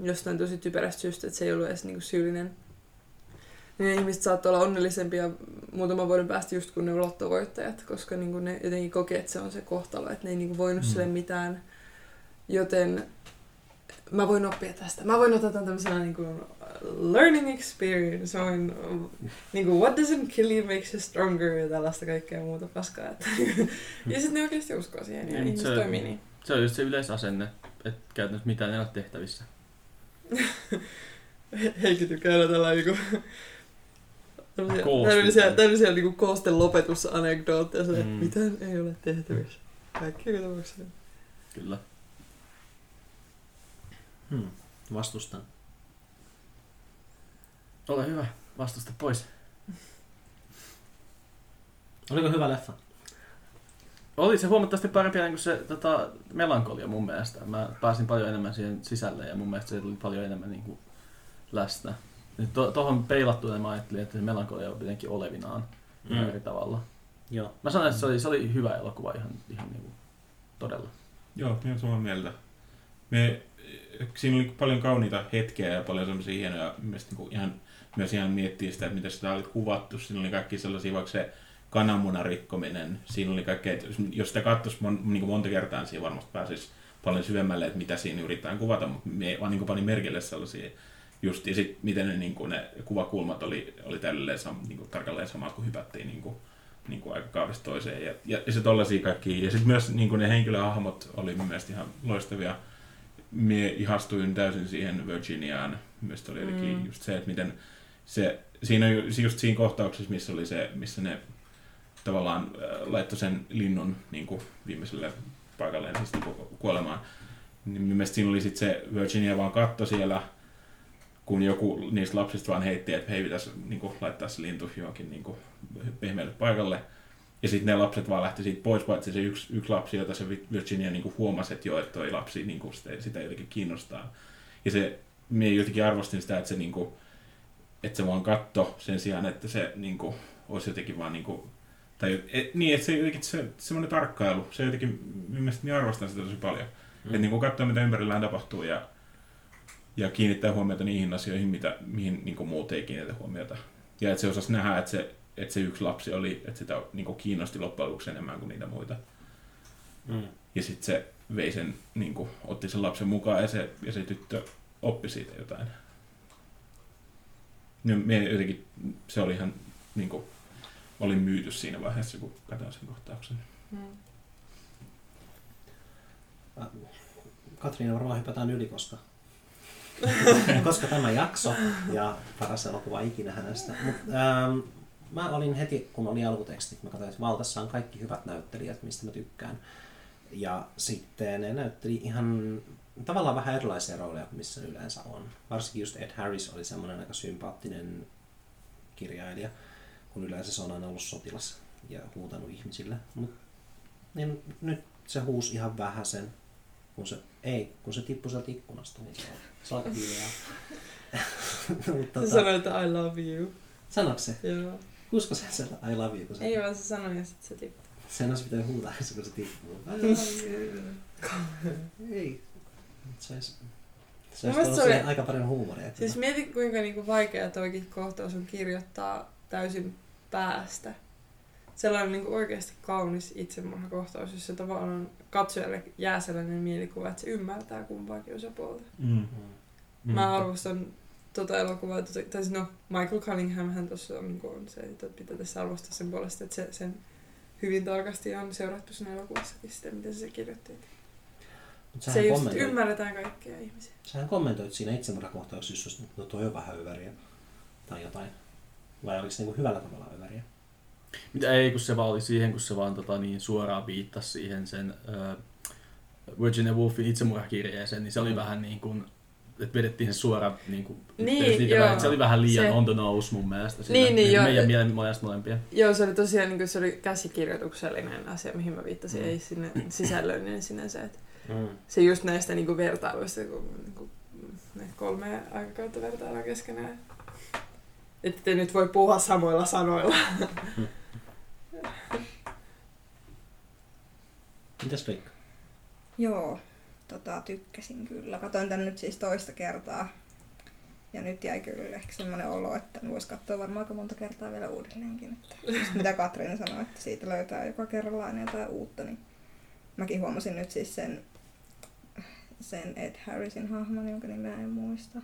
jostain tosi typerästä syystä, että se ei ollut edes niin kuin syyllinen, ne ihmiset saattoi olla onnellisempia muutaman vuoden päästä just kun ne on lottovoittajat, koska niin kuin ne jotenkin kokee, että se on se kohtalo, että ne ei niin kuin voinut Mm. sille mitään. Joten mä voin oppia tästä. Mä voin ottaa tämän tämmöisenä niin kuin learning experience. Mä voin, niin kuin, what doesn't kill you makes you stronger ja tällaista kaikkea muuta paskaa. Että, *laughs* ja sitten ne oikeasti uskoo siihen ja Niin, ihmiset se- toimii niin. Se on just se yleisasenne, että käytännössä mitään ei ole tehtävissä. *laughs* Heikki tykkää tällä niinku... Tämmöisiä, tämmöisiä, niinku koosten lopetusanekdootteja, mm. Mitään ei ole tehtävissä. Kaikki tapauksessa. Kyllä. Hmm. Vastustan. Ole hyvä, vastusta pois. Oliko hyvä leffa? Oli se huomattavasti parempi kuin se tota, melankolia mun mielestä. Mä pääsin paljon enemmän siihen sisälle ja mun mielestä se tuli paljon enemmän niin kuin läsnä. Nyt to, tohon peilattuna mä ajattelin, että se melankolia on jotenkin olevinaan mm. Eri tavalla. Joo. Mä sanoin, että se oli, se oli hyvä elokuva ihan, ihan niin kuin, todella. Joo, minä olen samaa mieltä. Me, siinä oli paljon kauniita hetkiä ja paljon semmoisia hienoja, mielestäni niin ihan, myös ihan miettii sitä, että miten sitä oli kuvattu. Siinä oli kaikki sellaisia, vaikka se kananmunan rikkominen, siinä oli kaikkea, että jos- jos sitä katsoisi mon, niin kuin monta kertaa, niin siinä varmasti pääsisi paljon syvemmälle, että mitä siinä yritetään kuvata, mutta me vaan niin kuin panin merkille sellaisia just, ja sitten miten ne, niin kuin ne kuvakulmat oli, oli tällainen sam, niin kuin, tarkalleen samat, kun hypättiin niin kuin, niin kuin aikakaudesta toiseen. Ja, ja, ja se tollaisia kaikki. Ja sitten myös niin kuin ne henkilöhahmot oli mun mielestä ihan loistavia. Mie ihastuin täysin siihen Virginiaan. Mielestäni oli jotenkin Mm. just se, että miten se, siinä just siinä kohtauksessa, missä oli se, missä ne tavallaan äh, laittoi sen linnun niin kuin viimeiselle paikalleen siis kuolemaan. Niin mun mielestä siinä oli sitten se Virginia vaan katto siellä, kun joku niistä lapsista vaan heitti, että hei, pitäisi niin kuin, laittaa se lintu johonkin niin kuin, pehmeälle paikalle. Ja sitten ne lapset vaan lähti siitä pois, paitsi se yksi, yksi lapsi, jota se Virginia niin kuin huomasi, että joo, että toi lapsi niin kuin, sitä, sitä jotenkin kiinnostaa. Ja se, minä jotenkin arvostin sitä, että se, niin kuin, että se vaan katto sen sijaan, että se niin kuin, olisi jotenkin vaan niin kuin, tai et, niin, että se jotenkin se, semmoinen tarkkailu, se jotenkin, minä arvostan sitä tosi paljon. Mm. Että niin kuin katsoo, mitä ympärillään tapahtuu ja, ja kiinnittää huomiota niihin asioihin, mitä, mihin niin kuin muut ei kiinnitä huomiota. Ja että se osasi nähdä, että se, että se yksi lapsi oli, että sitä niin kuin kiinnosti loppujen lopuksi enemmän kuin niitä muita. Mm. Ja sitten se vei sen, niin kuin, otti sen lapsen mukaan ja se, ja se tyttö oppi siitä jotain. Ja me jotenkin, se oli ihan, niin kuin, olin myyty siinä vaiheessa, kun katsoin sen kohtauksen. Mm. Katriina varmaan hypätään yli, koska, *laughs* koska tämä jakso ja paras elokuva ikinä hänestä. Mut, ähm, mä olin heti, kun oli alkutekstit, mä katsoin, että Valtassa on kaikki hyvät näyttelijät, mistä mä tykkään. Ja sitten ne näytteli ihan tavallaan vähän erilaisia rooleja kuin missä yleensä on. Varsinkin just Ed Harris oli semmoinen aika sympaattinen kirjailija, kun yleensä se on aina ollut sotilas ja huutanut ihmisille. Mut, niin nyt se huusi ihan vähän sen, kun se, ei, kun se tippui sieltä ikkunasta, niin se on, hiljaa. Mutta Se *laughs* tota, sanoi, että I love you. sanoiko se? Joo. Usko se sieltä I love you, kun se, Ei vaan se sanoi ja sitten se tippui. sen olisi pitänyt huutaa, kun se tippuu. I love *laughs* you. Ei. Se olisi, se Mun olisi mielestä ollut se oli- siihen aika paljon huumoria. Siis mieti kuinka niinku vaikea toikin kohtaus on kirjoittaa täysin päästä. Sellainen niinku oikeasti kaunis itsemurhakohtaus, jossa tavallaan katsojalle jää sellainen mielikuva, että se ymmärtää kumpaakin osapuolta. Mm. Mm. Mm. Mä arvostan tota elokuvaa, tota, tai siis no Michael Cunningham hän tuossa on, niinku on se, että pitää tässä arvostaa sen puolesta, että se, sen hyvin tarkasti on seurattu sen elokuvassakin sitä, miten se kirjoitti. Mut Se just kommentoit, ymmärretään kaikkia ihmisiä. sähän kommentoit siinä itsemurhakohtauksessa, että no toi on vähän öväriä tai jotain. Vai oliko se niinku hyvällä tavalla öväriä? Mitä ei, kun se vaan oli siihen, kun se vaan tota, niin suoraan viittasi siihen sen uh, Virginia Woolfin itsemurhakirjeeseen, niin se oli Mm. vähän niin kuin että vedettiin se suora niin kuin, Niin, niitä joo. välillä. se oli vähän liian Se- on the nose mun mielestä. siinä. Niin, niin, joo. Meidän mielen mielestä molempia. Joo, se oli tosiaan niin kuin, se oli käsikirjoituksellinen asia, mihin mä viittasin, Mm. ei sinne sisällöllinen sinänsä. Että Mm. se just näistä niin kuin, vertailuista, kun niin kuin, ne kolme aikakautta vertaillaan keskenään. Että te nyt voi puhua samoilla sanoilla. Mitäs Riikka? Joo, tota, tykkäsin kyllä. Katoin tän nyt siis toista kertaa. Ja nyt jäi kyllä ehkä semmoinen olo, että voisi katsoa varmaan aika monta kertaa vielä uudelleenkin. Että just mitä Katriina sanoi, että siitä löytää joka kerralla aina jotain uutta, niin mäkin huomasin nyt siis sen, sen Ed Harrisin hahmon, jonka nimeä en muista.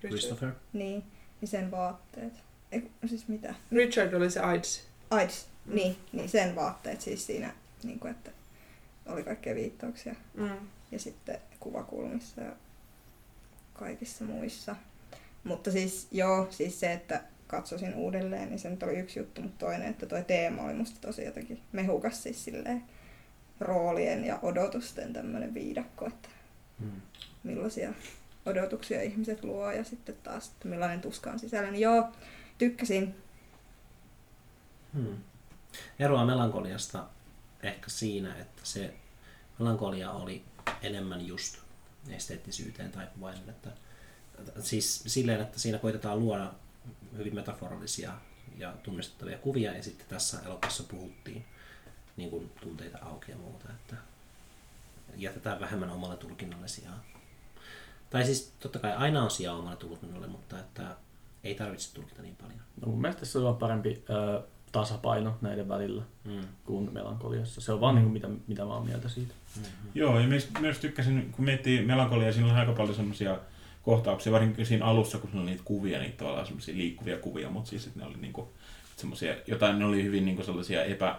Christopher? Niin, niin sen vaatteet. Ei, siis mitä? Richard oli se AIDS. AIDS, niin, niin sen vaatteet siis siinä, niin kuin, että oli kaikkea viittauksia Mm. ja sitten kuvakulmissa ja kaikissa muissa. Mutta siis joo, siis se, että katsoisin uudelleen, niin se nyt oli yksi juttu, mutta toinen, että toi teema oli musta tosi jotenkin mehukas siis silleen roolien ja odotusten tämmöinen viidakko, että Mm. millaisia odotuksia ihmiset luo ja sitten taas, että millainen tuska on sisällä. Niin joo, tykkäsin. Hmm. Eroa melankoliasta ehkä siinä, että se melankolia oli enemmän just esteettisyyteen taipuvainen. Että, siis silleen, että siinä koitetaan luoda hyvin metaforallisia ja tunnistettavia kuvia ja sitten tässä elokuvassa puhuttiin niin kuin tunteita auki ja muuta. Että jätetään vähemmän omalle tulkinnalle sijaa. Tai siis totta kai aina on sijaa omalle tulkinnalle, mutta että ei tarvitse tulkita niin paljon. No mun mielestä se on parempi ö, tasapaino näiden välillä Mm. kuin melankoliassa. Se on vaan niin kuin, mitä, mitä mä oon mieltä siitä. Mm-hmm. Joo, ja myös, myös tykkäsin, kun miettii melankoliaa, siinä oli aika paljon semmoisia kohtauksia, varsinkin siinä alussa, kun siinä oli niitä kuvia, niitä tavallaan semmoisia liikkuvia kuvia, mutta siis että ne oli niinku semmoisia, jotain ne oli hyvin niinku sellaisia epä,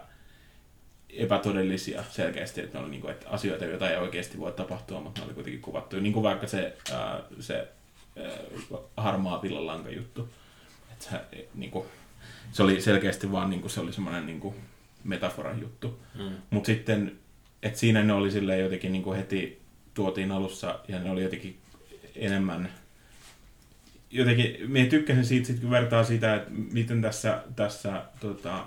epätodellisia selkeästi, että ne oli niinku, että asioita, joita ei oikeasti voi tapahtua, mutta ne oli kuitenkin kuvattu. Niin kuin vaikka se, ää, se ää, harmaa villalanka juttu. Että se, niinku, se oli selkeästi vaan niinku, se oli semmoinen niinku, metaforan juttu. Mm. Mutta sitten, että siinä ne oli silleen jotenkin niin kuin heti tuotiin alussa ja ne oli jotenkin enemmän jotenkin, me tykkäsin siitä, sit, kun vertaa sitä, että miten tässä, tässä tota,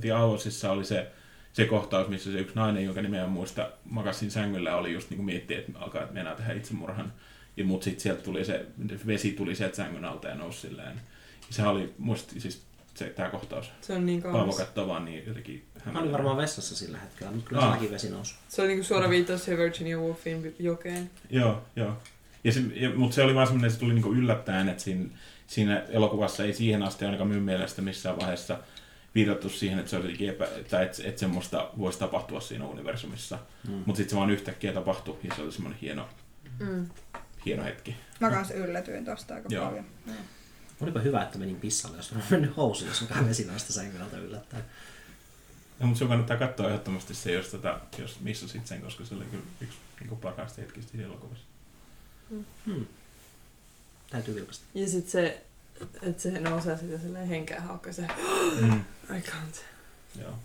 The Hoursissa oli se, se kohtaus, missä se yksi nainen, jonka nimeä muista, makasin sängyllä, oli just niin kuin miettii, että alkaa, että meinaa tehdä itsemurhan. Ja mut sitten sieltä tuli se, vesi tuli sieltä sängyn alta ja nousi silleen. Sehän oli musta siis se, tämä kohtaus. Se on niin Paavo kaunis. katsoo vaan niin jotenkin Mä olin varmaan vessassa sillä hetkellä, mutta kyllä Ah. se näki vesi nousu. Se oli niinku suora viittaus siihen Virginia Woolfin jokeen. Joo, joo. Ja se, ja, mutta se oli vaan semmoinen, se tuli niinku yllättäen, että siinä, siinä elokuvassa ei siihen asti ainakaan minun mielestä missään vaiheessa viitattu siihen, että se olisi epä, tai että, että semmoista voisi tapahtua siinä universumissa. Mm. Mutta sitten se vaan yhtäkkiä tapahtui ja se oli semmoinen hieno, Mm. hieno hetki. Mä kanssa yllätyin tosta aika Joo. paljon. Joo. Olipa hyvä, että menin pissalle, jos olisi mennyt housuun, jos mä vesi nousta sängyn alta yllättäen. Ja, mutta sun kannattaa katsoa ehdottomasti se, jos, tota, jos missasit sen, koska se oli kyllä yksi niin parhaista hetkistä siinä elokuvassa. Hmm. Täytyy vilkasta. Ja sit se, että se nousee sitä silleen henkeä haukkaa se, Mm. *gasps* I can't. Joo.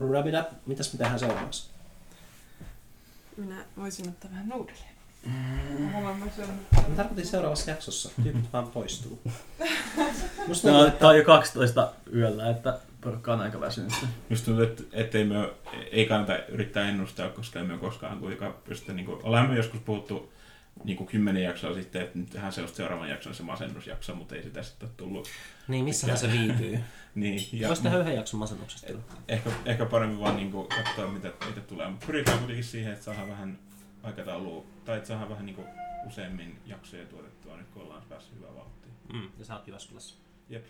Wrap it up. Mitäs me tehdään seuraavaksi? Minä voisin ottaa vähän nuudelia. Mä on... Mä tarkoitin seuraavassa jaksossa. Tyypit vaan poistuu. *laughs* Musta Tää tuntuu, on, että tää on jo 12 yöllä, että porukka on aika väsynyt. Just tuntuu, että ettei me, ei kannata yrittää ennustaa, koska emme koskaan kuitenkaan pysty, niin kuin, olemme joskus puhuttu niin kuin kymmenen jaksoa sitten, että nyt tehdään se seuraavan jakson se masennusjakso, mutta ei sitä sitten ole tullut. Niin, missähän se viipyy? *laughs* Niin, ja, Voisi tehdä yhden jakson masennuksesta. et, ehkä, ehkä paremmin vaan niin kuin, katsoa, mitä, mitä tulee. Mutta pyritään kuitenkin siihen, että saadaan vähän aikataulua, tai että saadaan vähän niin kuin, useammin jaksoja tuotettua nyt, kun ollaan päässyt hyvää vauhtia. Mm. Ja sä oot Jyväskylässä. Jep.